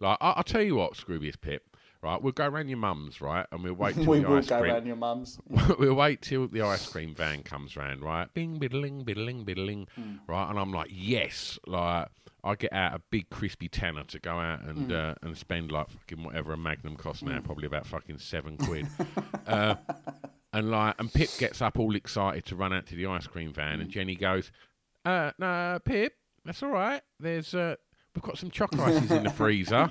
Like I, I'll tell you what, Scroobius Pip. Right, we'll go round your mum's, right, and we'll wait [LAUGHS] till we the will ice go cream. round your mum's. [LAUGHS] we'll wait till the ice cream van comes round, right? Bing, biddling, biddling, biddling, Hmm. right? And I'm like, yes, like I get out a big crispy tenner to go out and Hmm. uh, and spend like fucking whatever a Magnum costs now, probably about fucking seven quid. [LAUGHS] uh, and like, and Pip gets up all excited to run out to the ice cream van, and Jenny goes, uh, "No, Pip, that's all right. There's uh, we've got some choc ices in the [LAUGHS] freezer."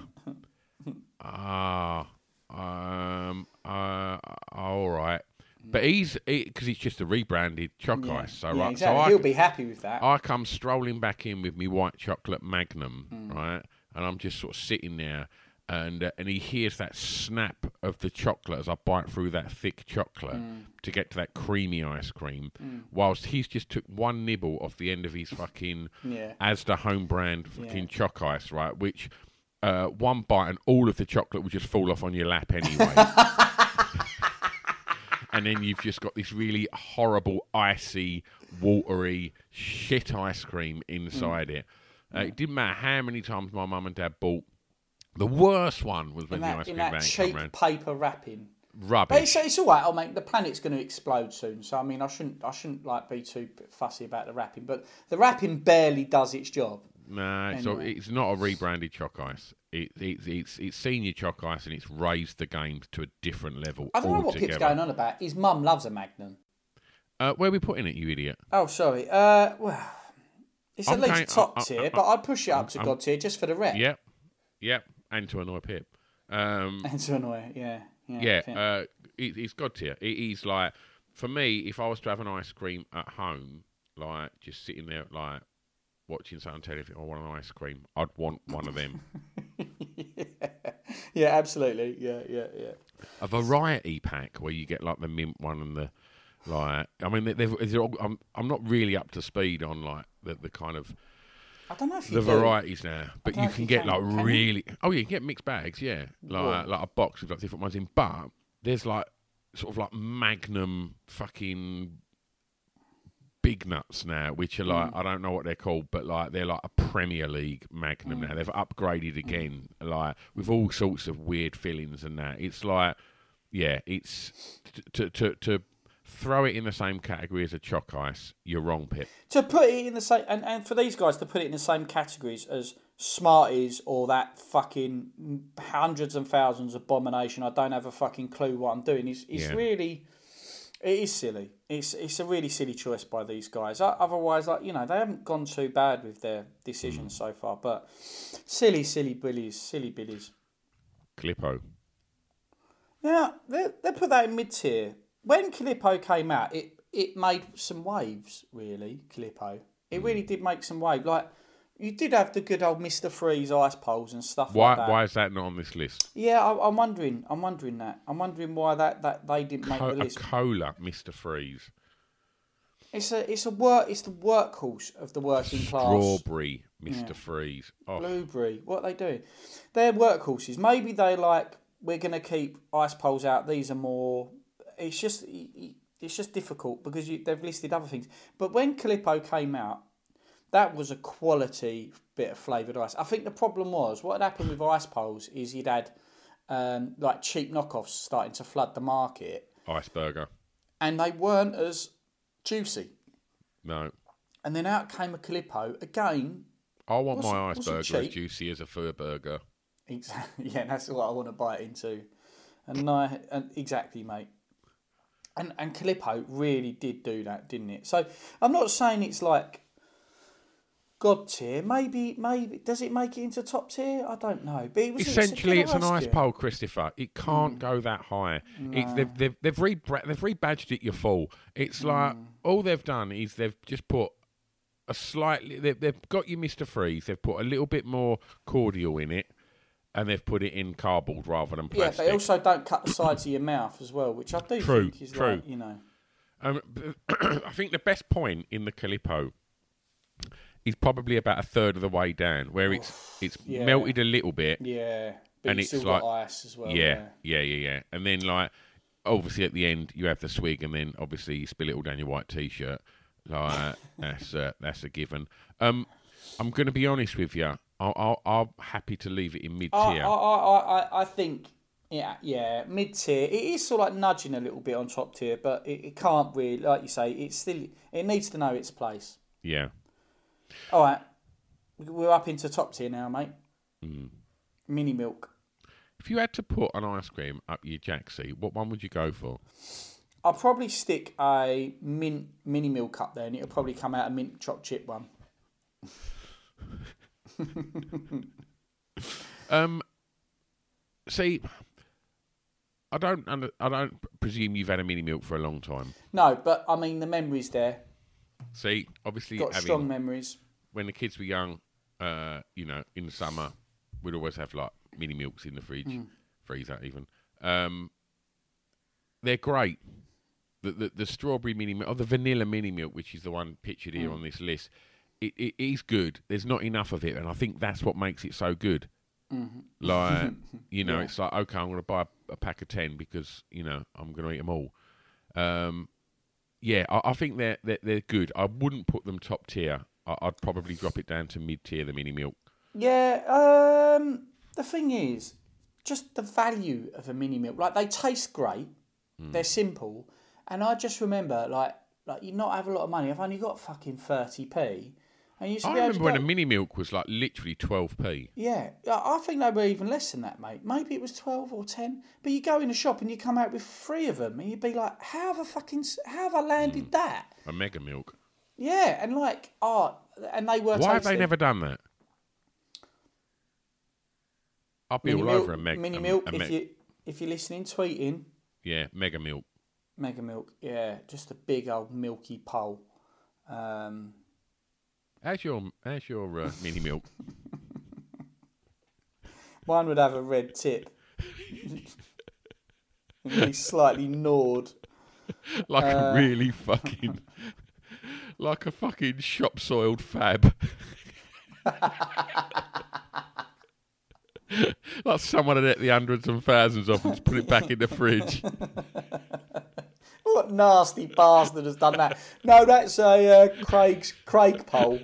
Ah, um, uh, all right. But he's because he's just a rebranded choc Yeah, ice. So yeah, right, exactly. so I, He'll be happy with that. I come strolling back in with me white chocolate Magnum, Hmm. right, and I'm just sort of sitting there, and uh, and he hears that snap of the chocolate as I bite through that thick chocolate Hmm. to get to that creamy ice cream, whilst he's just took one nibble off the end of his fucking Yeah. Asda home brand fucking choc ice, right, which. Uh, one bite and all of the chocolate would just fall off on your lap anyway. [LAUGHS] and then you've just got this really horrible, icy, watery shit ice cream inside Mm. it. Uh, It didn't matter how many times my mum and dad bought. The worst one was when in the that, ice in cream that van cheap came round. paper wrapping. But Rubbish. it's, it's all right. I mean, the planet's going to explode soon, so I mean, I shouldn't, I shouldn't like be too fussy about the wrapping. But the wrapping barely does its job. No, it's, Anyway. it's not a rebranded choc ice. It, it's it's it's senior choc ice and it's raised the game to a different level I don't know what altogether. Pip's going on about. His mum loves a Magnum. Uh, where are we putting it, you idiot? Oh, sorry. Uh, well, it's at I'm least going- top I- I- tier, I- but I'd push it up to I'm- God tier just for the rep. Yep, yep, and to annoy Pip. Um, [LAUGHS] And to annoy yeah. Yeah. yeah, uh, it, it's god tier. It is like for me, if I was to have an ice cream at home, like just sitting there, like watching something if I want an ice cream, I'd want one of them. [LAUGHS] yeah, absolutely. Yeah, yeah, yeah. a variety pack where you get like the mint one and the like. I mean, they- they've, they're all, I'm I'm not really up to speed on like the, the kind of I don't know if you the do. varieties now, but you can you get can, like can you? really. Oh yeah, you can get mixed bags. Yeah, like like a box with like different ones in. But there's like sort of like Magnum fucking big nuts now, which are like hmm. I don't know what they're called, but like they're like a Premier League Magnum hmm. now. They've upgraded hmm. again, like with all sorts of weird fillings and that. It's like, yeah, it's to to to throw it in the same category as a choc ice. You're wrong, Pip. to put it in the same and, and for these guys to put it in the same categories as Smarties or that fucking hundreds and thousands abomination. I don't have a fucking clue what I'm doing. Is is Yeah. really it is silly. It's it's a really silly choice by these guys. Otherwise, like you know, they haven't gone too bad with their decisions mm. so far. But silly, silly billies, silly billies. Calippo. Now they they put that in mid tier. When Calippo came out, it it made some waves. Really, Calippo. It hmm. really did make some wave. Like you did have the good old Mister Freeze ice poles and stuff Why like that. why is that not on this list? Yeah, I, I'm wondering. I'm wondering that. I'm wondering why that, that they didn't make Co- the a list. cola, Mister Freeze, It's a it's a work. It's the workhorse of the working class. strawberry, Mister Yeah. Freeze. Oh, Blueberry. What are they doing? They're workhorses. Maybe they like. We're going to keep ice poles out. These are more. It's just. It's just difficult because you, they've listed other things. But when Calippo came out, that was a quality bit of flavoured ice. I think the problem was what had happened with ice poles is you'd had um, like cheap knockoffs starting to flood the market, iceberger. and they weren't as juicy. No, And then out came a Calippo again. I want my iceberger as juicy as a fur burger. Exactly. [LAUGHS] Yeah, that's what I want to bite into. And, I, and exactly, mate. And and Calippo really did do that, didn't it? So I'm not saying it's like god tier. Maybe maybe does it make it into top tier? I don't know. But it was Essentially, it's an ice pole, Christopher. It hmm. can't go that high. It's, they've they've they've, rebra- they've rebadged it your full. It's hmm. like all they've done is they've just put a slightly. They've, they've got you Mister Freeze. They've put a little bit more cordial in it, and they've put it in cardboard rather than plastic. Yeah, they also don't cut the sides of your mouth as well, which I do True, think is true. like you know. Um, [CLEARS THROAT] I think the best point in the Calippo is probably about a third of the way down, where it's it's yeah. melted a little bit, Yeah, but and it's still like got ice as well. yeah, yeah, yeah, yeah, and then like obviously at the end you have the swig, and then obviously you spill it all down your white t-shirt. Like [LAUGHS] that's uh, that's a given. Um, I'm going to be honest with you. I'll, I'll, I'm happy to leave it in mid tier. I, I, I, I think, yeah, yeah, mid tier. It is sort of like nudging a little bit on top tier, but it, it can't really, like you say, it's still, it needs to know its place. yeah. All right, we're up into top tier now, mate. Mm. Mini milk. If you had to put an ice cream up your jacksie, what one would you go for? I'll probably stick a mint mini milk up there, and it'll probably come out a mint choc chip one. [LAUGHS] [LAUGHS] Um, see, I don't, I don't presume you've had a mini milk for a long time. No, but I mean the memories there. See, obviously, Got having, strong memories. when the kids were young, uh, you know, in the summer, we'd always have like mini milks in the fridge, Mm. freezer even. Um, they're great. The, the the strawberry mini milk or the vanilla mini milk, which is the one pictured here Mm. on this list, it, it is good. There's not enough of it, and I think that's what makes it so good. Mhm. Like, [LAUGHS] you know, Yeah. it's like okay, I'm going to buy a, a pack of ten because you know I'm going to eat them all. Um, yeah, I, I think they're, they're they're good. I wouldn't put them top tier. I, I'd probably drop it down to mid tier. The mini milk. Yeah, um, the thing is, just the value of a mini milk. Like they taste great, Hmm. they're simple, and I just remember like like you not have a lot of money. I've only got fucking thirty p, and you I remember when go- a mini milk was like literally twelve p. Yeah, I think they were even less than that, mate. Maybe it was twelve or ten. But you go in a shop and you come out with three of them, and you'd be like, "How have I fucking? How have I landed Hmm. that?" A mega milk. Yeah, and like, oh, and they were. Why have they never done that? I'll be Mini all milk, over a meg. Mini a- milk. a if meg- you if you're listening, tweeting. Yeah, mega milk. Mega milk, yeah, just a big old milky pole. Um, How's your how's your uh, mini milk? [LAUGHS] mine would have a red tip. [LAUGHS] be slightly gnawed. like Uh, a really fucking, [LAUGHS] like a fucking shop soiled fab. like someone had ate the hundreds and thousands of and just put it back in the fridge. What nasty bastard has done that? No, that's a uh, Craig's Craig pole.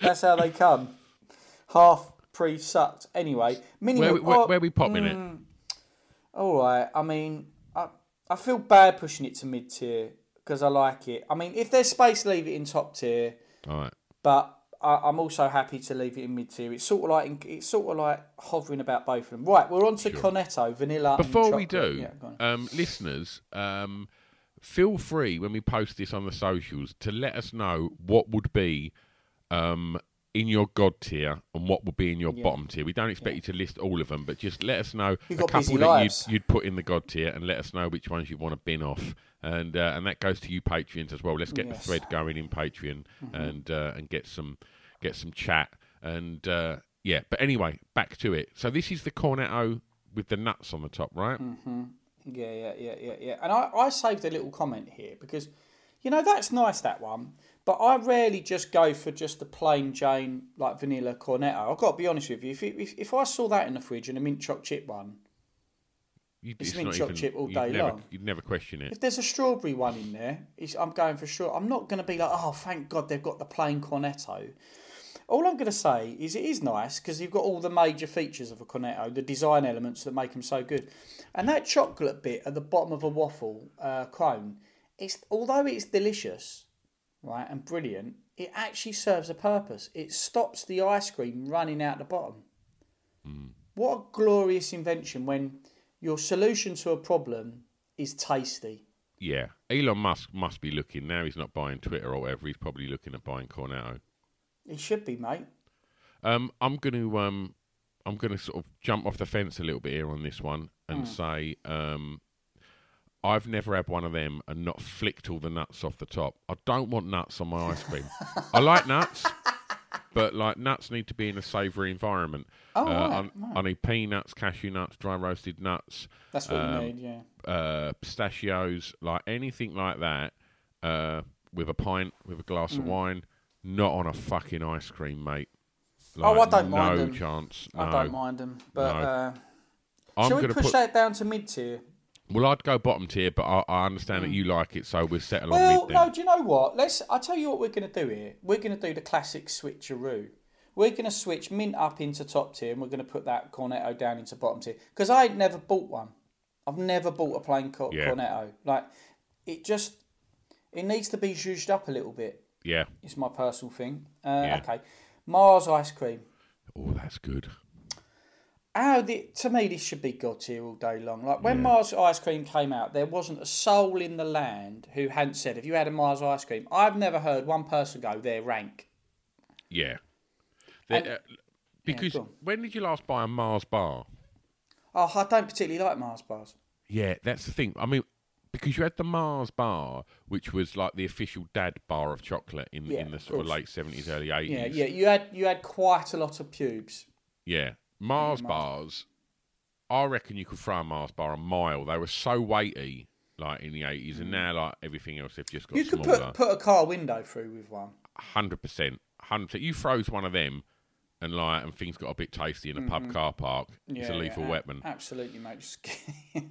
That's how they come. Half pre-sucked. Anyway, Where, we- where, oh, where we popping it? all right. I mean, I I feel bad pushing it to mid tier because I like it. I mean, if there's space, leave it in top tier. All right. But I, I'm also happy to leave it in mid tier. It's sort of like it's sort of like hovering about both of them. Right, we're on to Cornetto, vanilla. Before we do, Yeah, um, listeners, um, feel free when we post this on the socials to let us know what would be um, in your god tier and what would be in your bottom tier. We don't expect you to list all of them, but just let us know You've a couple that you'd, you'd put in the god tier, and let us know which ones you want to bin off. And uh, and that goes to you Patreons as well. Let's get Yes. the thread going in Patreon and uh, and get some get some chat and uh, yeah. But anyway, back to it. So this is the cornetto with the nuts on the top, right? Yeah, yeah, yeah, yeah, yeah. And I, I saved a little comment here because, you know, that's nice that one. But I rarely just go for just the plain Jane like vanilla cornetto. I've got to be honest with you. If if, if I saw that in the fridge and a mint choc chip one, You'd, It's it's mint choc even- chip all day never, long. You'd never question it. if there's a strawberry one in there, it's, I'm going for sure. I'm not going to be like, oh, thank God they've got the plain cornetto. All I'm going to say is it is nice because you've got all the major features of a cornetto, the design elements that make them so good, and that chocolate bit at the bottom of a waffle uh, cone. It's although it's delicious, right, and brilliant, it actually serves a purpose. It stops the ice cream running out the bottom. What a glorious invention when your solution to a problem is tasty. Yeah, Elon Musk must be looking now. He's not buying Twitter or whatever. He's probably looking at buying Cornetto. It should be, mate. Um, I'm going to um, I'm going to sort of jump off the fence a little bit here on this one and Hmm. say um, I've never had one of them and not flicked all the nuts off the top. I don't want nuts on my ice cream. I like nuts, [LAUGHS] but like nuts need to be in a savoury environment. Oh, uh, right, I, I need peanuts, cashew nuts, dry roasted nuts. That's what um, you need, yeah. uh, pistachios, like anything like that, uh, with a pint, with a glass Mm. of wine, not on a fucking ice cream, mate. Oh, I don't no mind 'em. chance. No. I don't mind them, but No. uh, I'm shall we push put. that down to mid tier? Well, I'd go bottom tier, but I, I understand that you like it, so we'll settle on Mm. Well, mid. no. Do you know what? Let's. I'll tell you what we're going to do here. We're going to do the classic switcheroo. We're going to switch mint up into top tier, and we're going to put that cornetto down into bottom tier because I never bought one. I've never bought a plain co- Yeah. cornetto. Like it just, it needs to be zhuzhed up a little bit. Yeah. It's my personal thing. Uh, Yeah. Okay, Mars ice cream. Oh, that's good. How the, to me this should be god tier all day long. Like when Mars ice cream came out, there wasn't a soul in the land who hadn't said, "If you had a Mars ice cream," I've never heard one person go, "Their rank." Yeah. And- uh, because on. when did you last buy a Mars bar? Oh, I don't particularly like Mars bars. Yeah, that's the thing. I mean, because you had the Mars bar, which was like the official dad bar of chocolate in Yeah, in the sort of course. late seventies, early eighties. Yeah, yeah. You had you had quite a lot of pubes. Yeah. Mars bars, I reckon you could throw a Mars bar a mile. They were so weighty, like in the 80s, and now, like everything else, they've just got Mm. You could smaller. put put a car window through with one. 100%. 100%. You froze one of them, and like, and things got a bit tasty in a pub car park. it's a Mm-hmm. Lethal yeah, weapon. Absolutely, mate. [LAUGHS]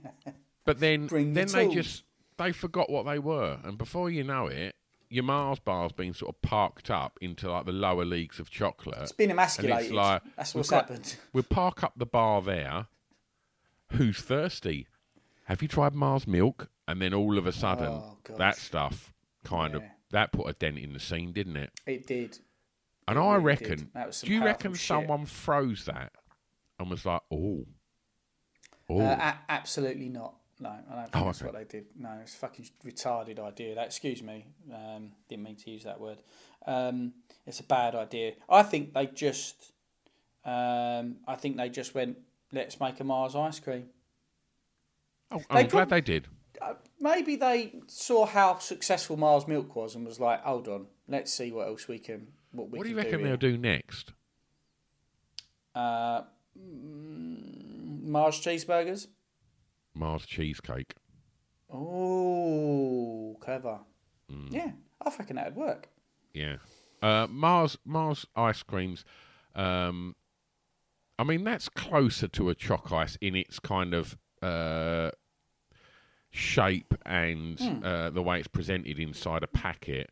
But then, Bring the then they tools. just they forgot what they were, and before you know it, your Mars bar's been sort of parked up into like the lower leagues of chocolate. it's been emasculated. it's like That's what's got- happened. We'll park up the bar there. Who's thirsty? Have you tried Mars milk? And then all of a sudden, Oh, that stuff kind of that put a dent in the scene, didn't it? It did. And It I really reckon. That was some do you reckon shit. someone froze that and was like, "Oh, oh, Uh, a- absolutely not. No, I don't think Oh, that's okay. what they did. No, it's a fucking retarded idea. That excuse me, um, didn't mean to use that word. Um, it's a bad idea. I think they just, um, I think they just went, let's make a Mars ice cream. oh I'm glad prob- they did." Uh, maybe they saw how successful Mars Milk was and was like, hold on, let's see what else we can. What, we What do you reckon here." they'll do next? Uh, mm, Mars cheeseburgers. Mars cheesecake. Oh, clever. Mm. Yeah, I reckon that'd work. Yeah. Uh, Mars Mars ice creams. Um, I mean, that's closer to a choc ice in its kind of uh, shape and Hmm. uh, the way it's presented inside a packet,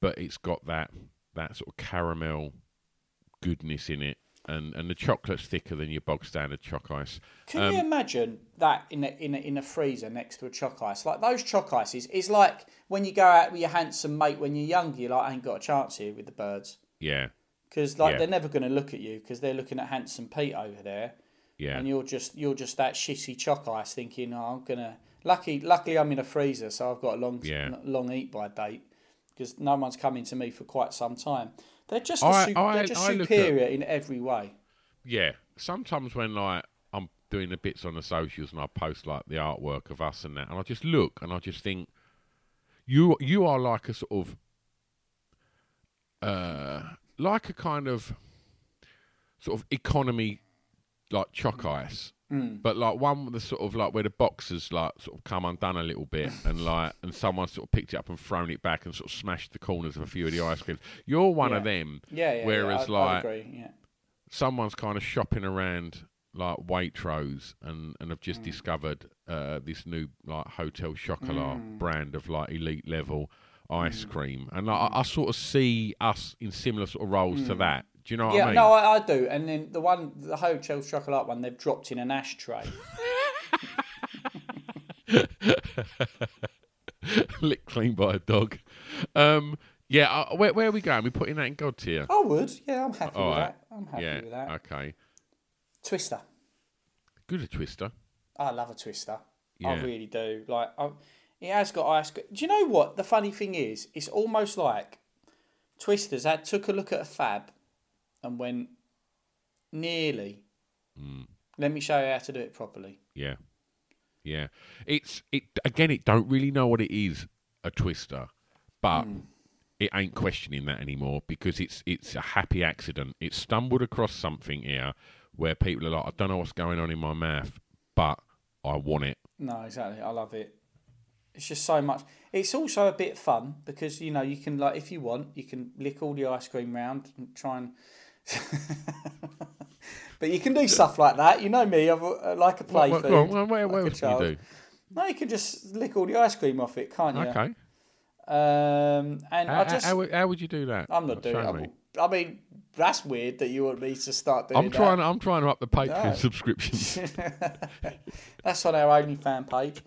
but it's got that that sort of caramel goodness in it, and and the chocolate's thicker than your bog standard choc ice. Can Um, you imagine that in a, in a, in a freezer next to a choc ice? Like those choc ices is like when you go out with your handsome mate when you're younger. You're like, I ain't got a chance here with the birds yeah, because like Yeah. they're never going to look at you because they're looking at handsome Pete over there, yeah. and you're just you're just that shitty choc ice thinking, oh, I'm gonna. Lucky, luckily, I'm in a freezer, so I've got a long Yeah. long eat by date because no one's coming to me for quite some time. They're just I- su- I- they're just I look at- superior in every way. Yeah, sometimes when like I'm doing the bits on the socials and I post like the artwork of us and that, and I just look and I just think you you are like a sort of uh like a kind of sort of economy like choc ice. But like one with the sort of like where the boxes like sort of come undone a little bit [LAUGHS] and like and someone sort of picked it up and thrown it back and sort of smashed the corners of a few of the ice creams. You're one of them. Yeah, yeah. Whereas yeah, I, like I. Yeah. someone's kind of shopping around like Waitrose and and have just Mm. discovered uh, this new like Hotel Chocolat Mm. brand of like elite level ice cream, and like, I, I sort of see us in similar sort of roles to that. Do you know what. Yeah, I mean? no, I, I do. And then the one, the Hotel Chocolate one, they've dropped in an ashtray. [LAUGHS] Licked clean by a dog. Um, yeah, uh, where where are we going? We putting that in God tier. I would. Yeah, I'm happy All with right. that. I'm happy yeah. with that. Okay. Twister. Good a twister. I love a twister. Yeah. I really do. Like, I, it has got ice. Do you know what? The funny thing is, it's almost like Twisters had took a look at a fab and went nearly. Mm. Let me show you how to do it properly. Yeah, yeah. It's it again. It don't really know what it is a twister, but it ain't questioning that anymore because it's it's a happy accident. It stumbled across something here where people are like, I don't know what's going on in my mouth, but I want it. No, exactly. I love it. It's just so much. It's also a bit fun because you know you can like if you want you can lick all the ice cream round and try and. [LAUGHS] but you can do stuff like that. You know me. I've uh, like a play What, food. what, what, what, what like else can you do? No, you can just lick all the ice cream off it, can't you? Okay. Um, and How, I just, how, would- how would you do that? I'm not doing me. I mean, that's weird that you want me to start doing I'm that. trying. I'm trying to up the Patreon No. [LAUGHS] subscriptions. [LAUGHS] That's on our OnlyFan page.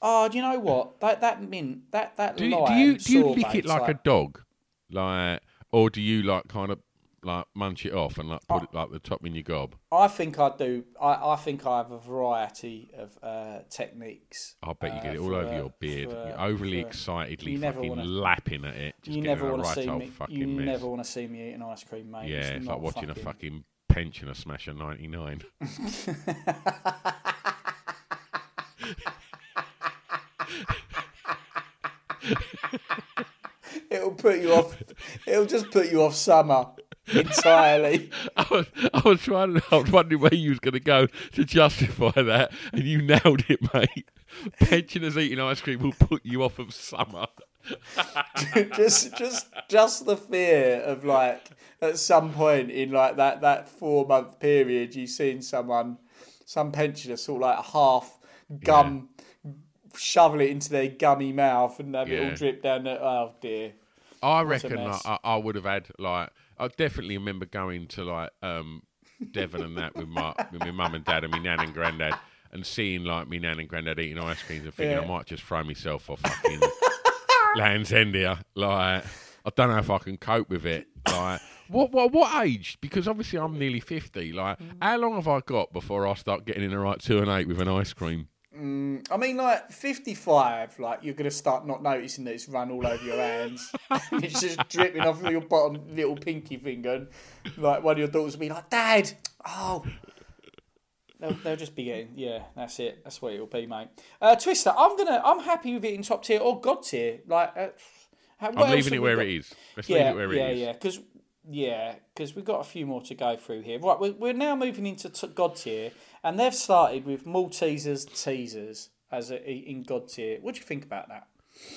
Oh, do you know what? That that mint, that that do, you, do you do you lick it like, a dog, like, or do you like kind of like munch it off and like put it like the top in your gob? I think I do. I, I think I have a variety of uh, techniques. I bet you uh, get it all over uh, your beard. for, You're overly for- excitedly you fucking wanna- lapping at it. Just you never a want to see me. You mess. never want to see me eating ice cream, mate. yeah, it's, like not watching fucking... a fucking pensioner smash a 99. [LAUGHS] [LAUGHS] It'll put you off. It'll just put you off summer entirely. [LAUGHS] I was, I was trying I was wondering where you was going to go to justify that, and you nailed it, mate. Pensioners eating ice cream will put you off of summer. [LAUGHS] just just just the fear of like at some point in like that that four month period you've seen someone some pensioner sort of like half gum shovel it into their gummy mouth and have it all drip down the oh dear I reckon like. I, I would have had like I definitely remember going to like um Devon and that with my with my mum and dad and my nan and granddad and seeing like me nan and granddad eating ice creams and thinking Yeah. I might just throw myself off fucking [LAUGHS] Land's End here. Like I don't know if I can cope with it. Like what what what age? Because obviously I'm nearly fifty. Like Mm. how long have I got before I start getting in the right two and eight with an ice cream? I mean like 55 like you're gonna start not noticing that it's run all over your hands [LAUGHS] [LAUGHS] it's just dripping off your bottom little pinky finger and like one of your daughters will be like dad oh They'll, they'll just be getting, yeah, that's it. That's what it'll be, mate. Uh, Twister, I'm gonna, I'm happy with it in top tier or god tier. Like, uh, how, I'm leaving it where got? it is. Let's yeah, leave it where yeah, it is. Yeah, yeah, because yeah, because we've got a few more to go through here. Right, we're, we're now moving into t- god tier, and they've started with Maltesers teasers as a, in god tier. What do you think about that?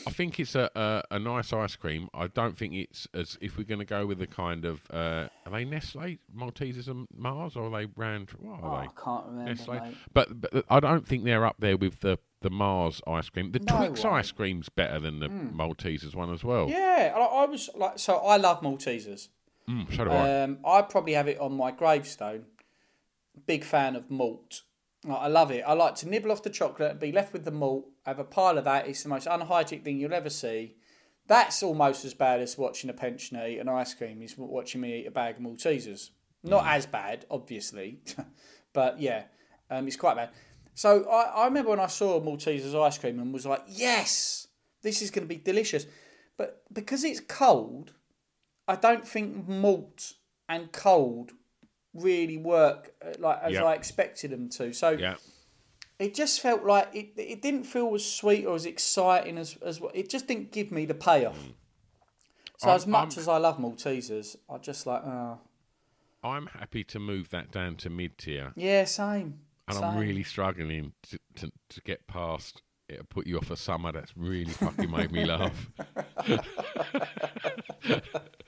I think it's a, a a nice ice cream. I don't think it's as if we're going to go with the kind of uh, are they Nestle Maltesers and Mars or are they brand? What Oh, are I can't remember, Nestle. mate. But, but I don't think they're up there with the the Mars ice cream. The No Twix way. ice cream's better than the Maltesers one as well. Yeah, I, I was like, so I love Maltesers. Mm, so do I. Um, I probably have it on my gravestone. Big fan of malt. I love it. I like to nibble off the chocolate and be left with the malt. Have a pile of that. It's the most unhygienic thing you'll ever see. That's almost as bad as watching a pensioner eat an ice cream. Is watching me eat a bag of Maltesers. Not as bad, obviously, [LAUGHS] but yeah, um, it's quite bad. So I, I remember when I saw Maltesers ice cream and was like, yes, this is going to be delicious. But because it's cold, I don't think malt and cold really work uh, like as Yep. I expected them to. So yeah. it just felt like it, it didn't feel as sweet or as exciting as as it just didn't give me the payoff. So I'm- as much I'm- as I love Maltesers, I just like oh I'm happy to move that down to mid tier, yeah, same. and same. I'm really struggling to, to to get past. It'll put you off a summer. That's really fucking made me laugh. [LAUGHS] [LAUGHS]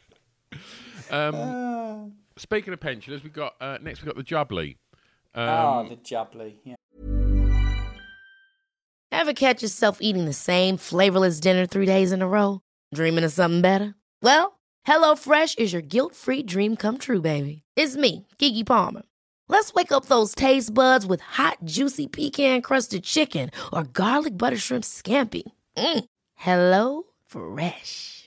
um, speaking of pensioners, we got uh, next. We have got the Jubbly. Um, Ah, the jubbly. Yeah. Ever catch yourself eating the same flavorless dinner three days in a row? Dreaming of something better? Well, HelloFresh is your guilt free dream come true, baby. It's me, Keke Palmer. Let's wake up those taste buds with hot, juicy pecan crusted chicken or garlic butter shrimp scampi. Mm. Hello Fresh.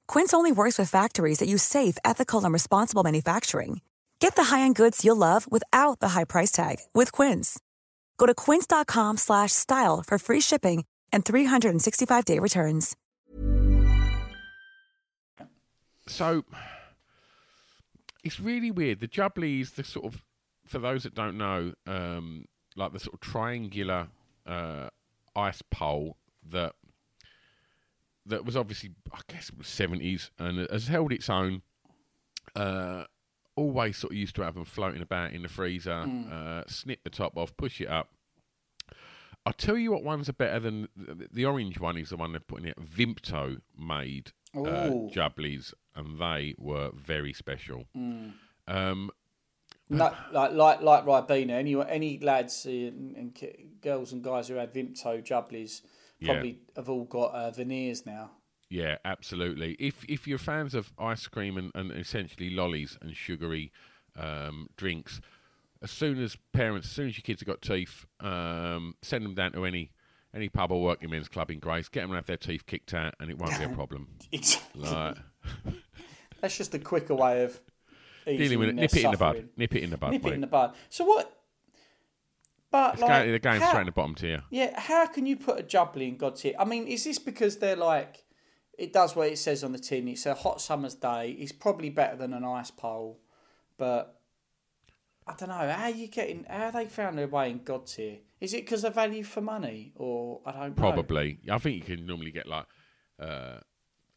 Quince only works with factories that use safe, ethical, and responsible manufacturing. Get the high-end goods you'll love without the high price tag with Quince. Go to quince.com slash style for free shipping and 365-day returns. so it's really weird. The Jubbly is the sort of, for those that don't know, um, like the sort of triangular uh, ice pole that that was obviously, I guess, it was seventies and has held its own. Uh, always sort of used to have them floating about in the freezer. Uh, snip the top off, push it up. I'll tell you what ones are better than the, the orange one is the one they're putting it. Vimto made uh, Jubblies, and they were very special. Um, No, like like like Ribena. Any any lads and, and girls and guys who had Vimto jubblies Yeah. probably have all got uh, veneers now. Yeah, absolutely. If if you're fans of ice cream and, and essentially lollies and sugary um, drinks, as soon as parents, as soon as your kids have got teeth, um, send them down to any any pub or working men's club in Grace. Get them to have their teeth kicked out, and it won't be a [LAUGHS] problem. Exactly. Like That's just a quicker way of dealing with it, nip it in the bud. Nip it in the bud, Nip mate. it in the bud. So what? But It's like, going, they're going how- straight in the bottom tier. Yeah, how can you put a jubbly in God's ear? I mean, is this because they're like, it does what it says on the tin? It's a hot summer's day. It's probably better than an ice pole, but I don't know. How you getting? How they found their way in God's ear? Is it because of value for money, or I don't know? Probably. I think you can normally get like uh,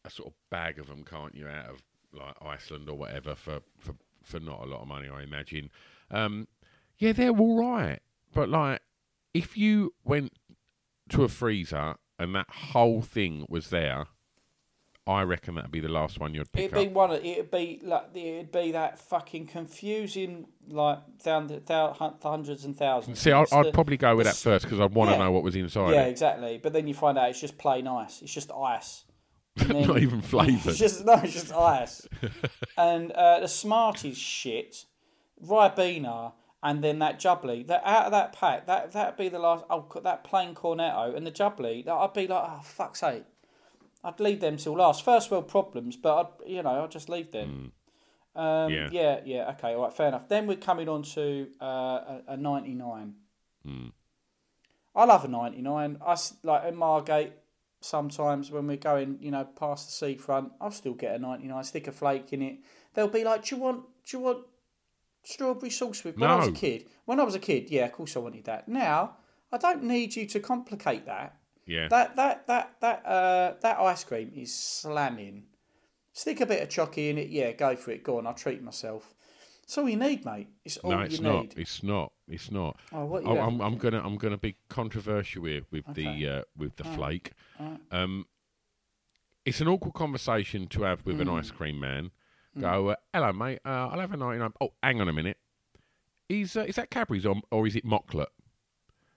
a sort of bag of them, can't you, out of like Iceland or whatever for, for, for not a lot of money, I imagine. Um, yeah, they're all right. But like, if you went to a freezer and that whole thing was there, I reckon that'd be the last one you'd pick It'd be up. one. of- It'd be like it'd be that fucking confusing, like down the thou, hundreds and thousands. See, I'd, I'd the- probably go with that first because I'd want to Yeah. know what was inside Yeah, it. exactly. But then you find out it's just plain ice. It's just ice. [LAUGHS] Then- Not even flavoured. It's [LAUGHS] just no, it's just ice. [LAUGHS] and uh, the Smarties shit, Ribena, and then that Jubbly. That out of that pack, that that'd be the last. Oh, that plain Cornetto and the Jubbly. That I'd be like, oh fuck's sake. I'd leave them till last. First world problems, but I'd you know I'd just leave them. Um, Yeah. yeah, yeah, okay, all right, fair enough. Then we're coming on to uh, a, a ninety nine. I love a ninety nine. I like in Margate, sometimes when we're going, you know, past the seafront, I'll still get a 99, stick a flake in it. They'll be like, do you want, do you want strawberry sauce with? When I was a kid, when I was a kid, yeah, of course I wanted that. Now, I don't need you to complicate that. Yeah. That that that that uh that ice cream is slamming. Stick a bit of chocky in it, yeah, go for it. Go on, I'll treat myself. That's all you need, mate. It's all no, you it's need. not. It's not. It's not. Oh, what you I'm, I'm gonna I'm gonna be controversial here with Okay. the uh, with the Alright. flake. Alright. Um, it's an awkward conversation to have with an Mm. ice cream man. Go, uh, hello, mate. Uh, I'll have a 99. Oh, hang on a minute. Is uh, is that Cadbury's or, or is it Mocklet?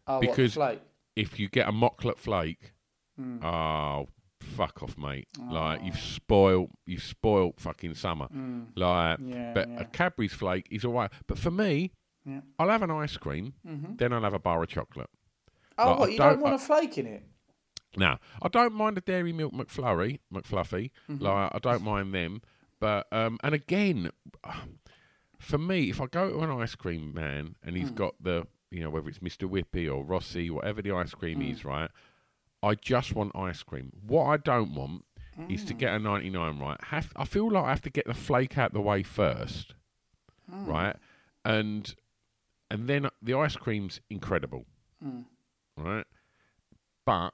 Oh, what, because flake? if you get a Mocklet flake, Mm. oh, fuck off, mate. Like you've spoiled, you've spoiled fucking summer. Mm. Like, Yeah, but yeah. a Cadbury's flake is alright. But for me, Yeah. I'll have an ice cream, Mhm. then I'll have a bar of chocolate. Oh, Like, what? You don't, don't- want I- a flake in it? Now, I don't mind a dairy milk McFlurry, McFluffy. Mhm. Like I don't mind them, but um, and again, for me, if I go to an ice cream man and he's Mm. got the, you know, whether it's Mr. Whippy or Rossi, whatever the ice cream Mm. is, right? I just want ice cream. What I don't want is to Mm. get a ninety nine right. Have I feel like I have to get the flake out the way first, Mm. right? And and then the ice cream's incredible Mm. right? But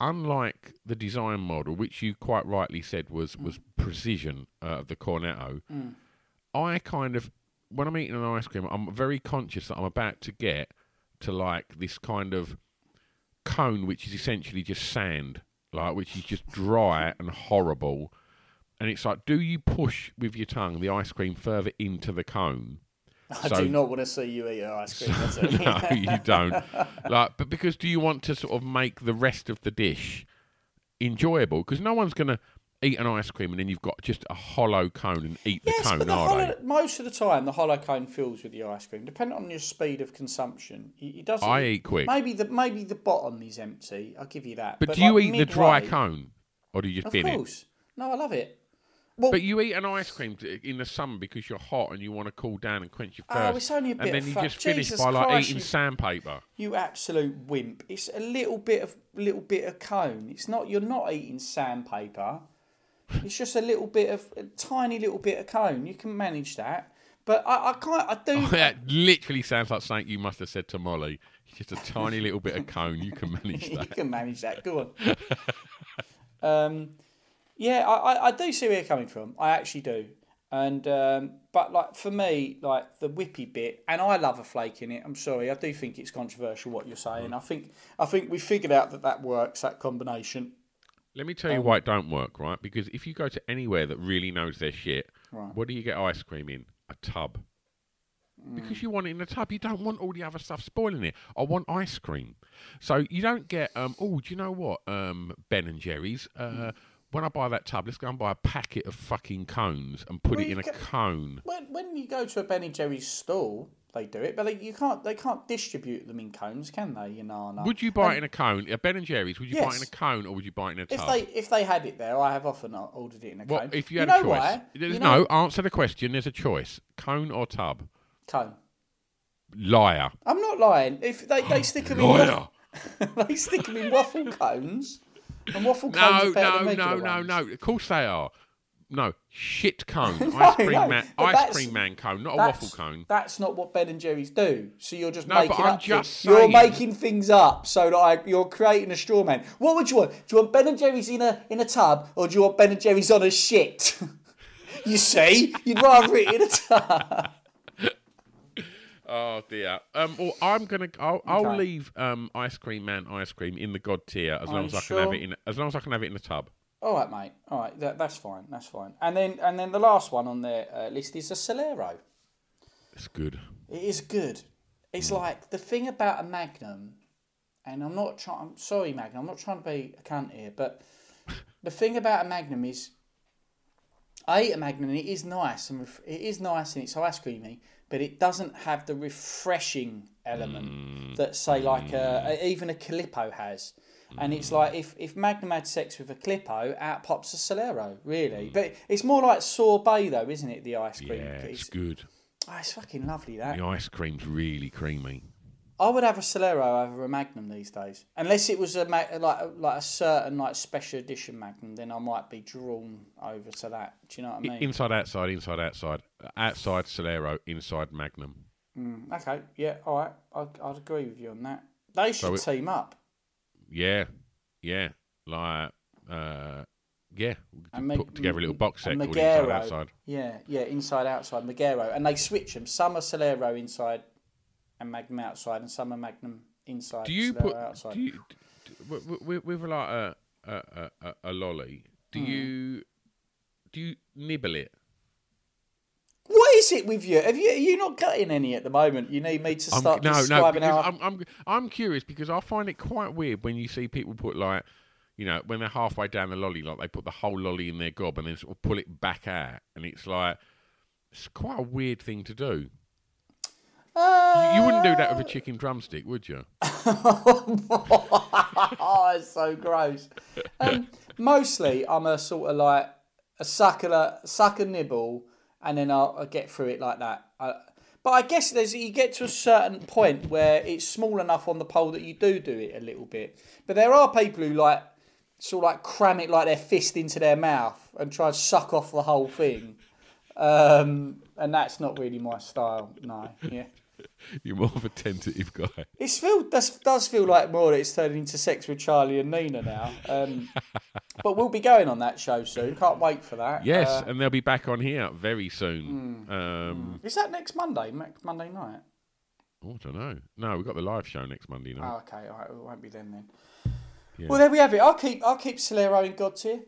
unlike the design model, which you quite rightly said was was precision uh, of the Cornetto, Mm. I kind of when I'm eating an ice cream, I'm very conscious that I'm about to get to like this kind of cone, which is essentially just sand, like which is just dry and horrible. And it's like, do you push with your tongue the ice cream further into the cone? I So- do not want to see you eat an ice cream. that's [LAUGHS] it. no, you don't. [LAUGHS] Like, but because do you want to sort of make the rest of the dish enjoyable? Because no one's going to eat an ice cream and then you've got just a hollow cone and eat the Yes, cone, but the are hollow, they? most of the time the hollow cone fills with the ice cream, depending on your speed of consumption. It doesn't. I eat quick. Maybe the maybe the bottom is empty. I'll give you that. But, do you like eat the dry cone or do you just Of bin it? No, I love it. But you eat an ice cream in the summer because you're hot and you want to cool down and quench your thirst. Oh, thirst. it's only a bit and then you just finish Jesus by like Christ, eating you- sandpaper. You absolute wimp. It's a little bit of little bit of cone. It's not. You're not eating sandpaper. It's just a little bit of a tiny little bit of cone. You can manage that. But I, I can't. I do. [LAUGHS] that literally sounds like something you must have said to Molly. It's just a tiny little bit of cone. You can manage [LAUGHS] that. you can manage that. Go on. [LAUGHS] um, yeah, I, I, do see where you're coming from. I actually do. And um, but like for me, like the whippy bit, and I love a flake in it. I'm sorry, I do think it's controversial what you're saying. I think I think we figured out that that works. That combination. Let me tell you Um, why it don't work, right? Because if you go to anywhere that really knows their shit, Right. what do you get ice cream in? A tub. Mm. Because you want it in a tub. You don't want all the other stuff spoiling it. I want ice cream. So you don't get, um, oh, do you know what? Um, ben and Jerry's. Mm. When I buy that tub, let's go and buy a packet of fucking cones and put Well, it in a cone. When when you go to a Ben and Jerry's stall, they do it, but they, you can't. They can't distribute them in cones, can they? You know. no. Would you buy And it in a cone? A Ben and Jerry's, would you buy it in a cone or would you buy it in a If tub? they if they had it there, I have often ordered it in a Well, cone. if you had know a choice, why? there's You know- no answer the question. There's a choice: cone or tub. cone. Liar. I'm not lying. If they, they stick them in Liar. waffle, [LAUGHS] they stick 'em in waffle cones, and waffle cones No, no, no, no, ones. no. Of course they are. No, shit cone. [LAUGHS] No, ice cream no, man. Ice cream man cone, not a waffle cone. That's not what Ben and Jerry's do. So you're just No, but making I'm up. just. You're making things up so that I, you're creating a straw man. What would you want? Do you want Ben and Jerry's in a in a tub, or do you want Ben and Jerry's on a shit? [LAUGHS] you see, you'd rather it in a tub. [LAUGHS] Oh dear. Um, well, I'm gonna. I'll, I'll Okay. leave um, ice cream man ice cream in the god tier as long as I can have it in. As long as I can have it in the tub. All right, mate. All right, that, that's fine. That's fine. And then and then the last one on their uh, list is a Solero. It's good. It is good. It's like the thing about a Magnum, and I'm not trying. I'm sorry, Magnum. I'm not trying to be a cunt here, but [LAUGHS] the thing about a Magnum is, I eat a Magnum and it is nice and it is nice and it's ice creamy, but it doesn't have the refreshing element mm. that say like a, mm. a- even a Calippo has. And it's mm. like if, if Magnum had sex with a Calippo, out pops a Solero, really. But it's more like sorbet though, isn't it? The ice cream. Yeah, it's good. Oh, it's fucking lovely that. The ice cream's really creamy. I would have a Solero over a Magnum these days, unless it was a like like a certain like special edition Magnum. Then I might be drawn over to that. Do you know what I I- mean? Inside, outside, inside, outside, outside Solero, inside Magnum. Mm, okay, yeah, all right, I'd, I'd agree with you on that. They should So it- team up. Yeah, yeah, like uh, yeah, And put together a little box set called Inside Outside. Yeah, yeah, inside outside Magero, and they switch them. Some are Solero inside and Magnum outside, and some are Magnum inside. Do you Solero put outside? do you, d- d- with, with, like a a, a, a- lolly? Do Hmm. you do you nibble it? What is it with you? Have you are you not cutting any at the moment? You need me to I'm- start no, no, describing because how. I'm, I'm I'm curious because I find it quite weird when you see people put like, you know, when they're halfway down the lolly, like they put the whole lolly in their gob and then sort of pull it back out, and it's like it's quite a weird thing to do. You, you wouldn't do that with a chicken drumstick, would you? [LAUGHS] oh, it's so gross. Um, mostly, I'm a sort of like a sucker, sucker nibble, and then I'll, I'll get through it like that. I, but I guess there's you get to a certain point where it's small enough on the pole that you do do it a little bit. But there are people who like sort of like cram it like their fist into their mouth and try and suck off the whole thing. Um, and that's not really my style. No, yeah. [LAUGHS] You're more of a tentative guy. It's feel does does feel like more that it's turning into sex with Charlie and Nina now. Um, [LAUGHS] but we'll be going on that show soon. Can't wait for that. Yes, Uh, and they'll be back on here very soon. Um, is that next Monday? Next Monday night? oh, I don't know. No, we've got the live show next Monday night. Oh, okay. All right. It won't be then then. Yeah. Well, there we have it. I'll keep I'll keep Solero in God's ear.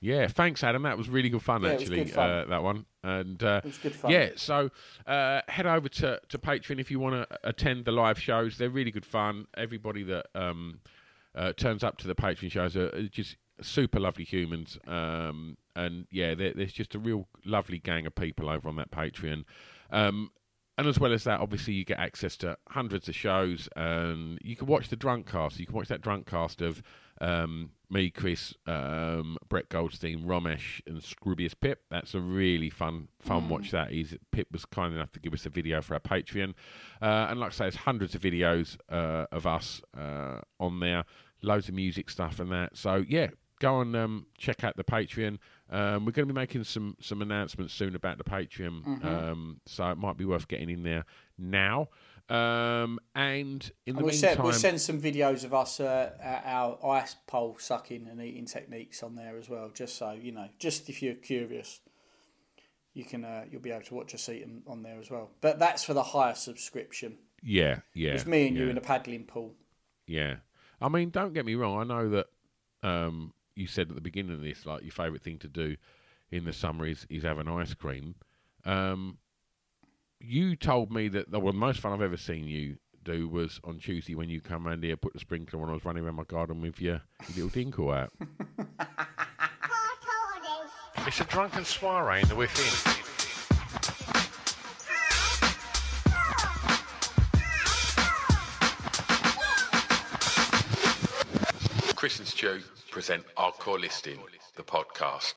Yeah, thanks, Adam. That was really good fun, Yeah, actually. good fun. Uh, that one, and uh, It good fun. Yeah, so uh, head over to, to Patreon if you want to attend the live shows. They're really good fun. Everybody that um, uh, turns up to the Patreon shows are just super lovely humans. Um, and yeah, there's just a real lovely gang of people over on that Patreon. Um, and as well as that, obviously, you get access to hundreds of shows, and you can watch the drunk cast. You can watch that drunk cast of um, me, Chris, um, Brett Goldstein, Romesh, and Scroobius Pip. That's a really fun, fun watch. That is. Pip was kind enough to give us a video for our Patreon, uh, and like I say, there's hundreds of videos uh, of us uh, on there, loads of music stuff and that. So yeah, go and um, check out the Patreon. Um, we're going to be making some some announcements soon about the Patreon, Mhm. um, so it might be worth getting in there now. Um, and in the And we'll, meantime, send, we'll send some videos of us uh, our ice pole sucking and eating techniques on there as well, just so you know. Just if you're curious, you can uh, you'll be able to watch us eating on there as well. But that's for the higher subscription. yeah, yeah, It's me and you in a paddling pool. Yeah, I mean, don't get me wrong. I know that um, you said at the beginning of this, like your favourite thing to do in the summer is is have an ice cream. Um, you told me that the well, the most fun I've ever seen you do was on Tuesday when you come round here, put the sprinkler on. I was running around my garden with your, your little dinkle out. [LAUGHS] it's a drunken soiree in the within. Chris and Stu present Our Core Listing, the podcast.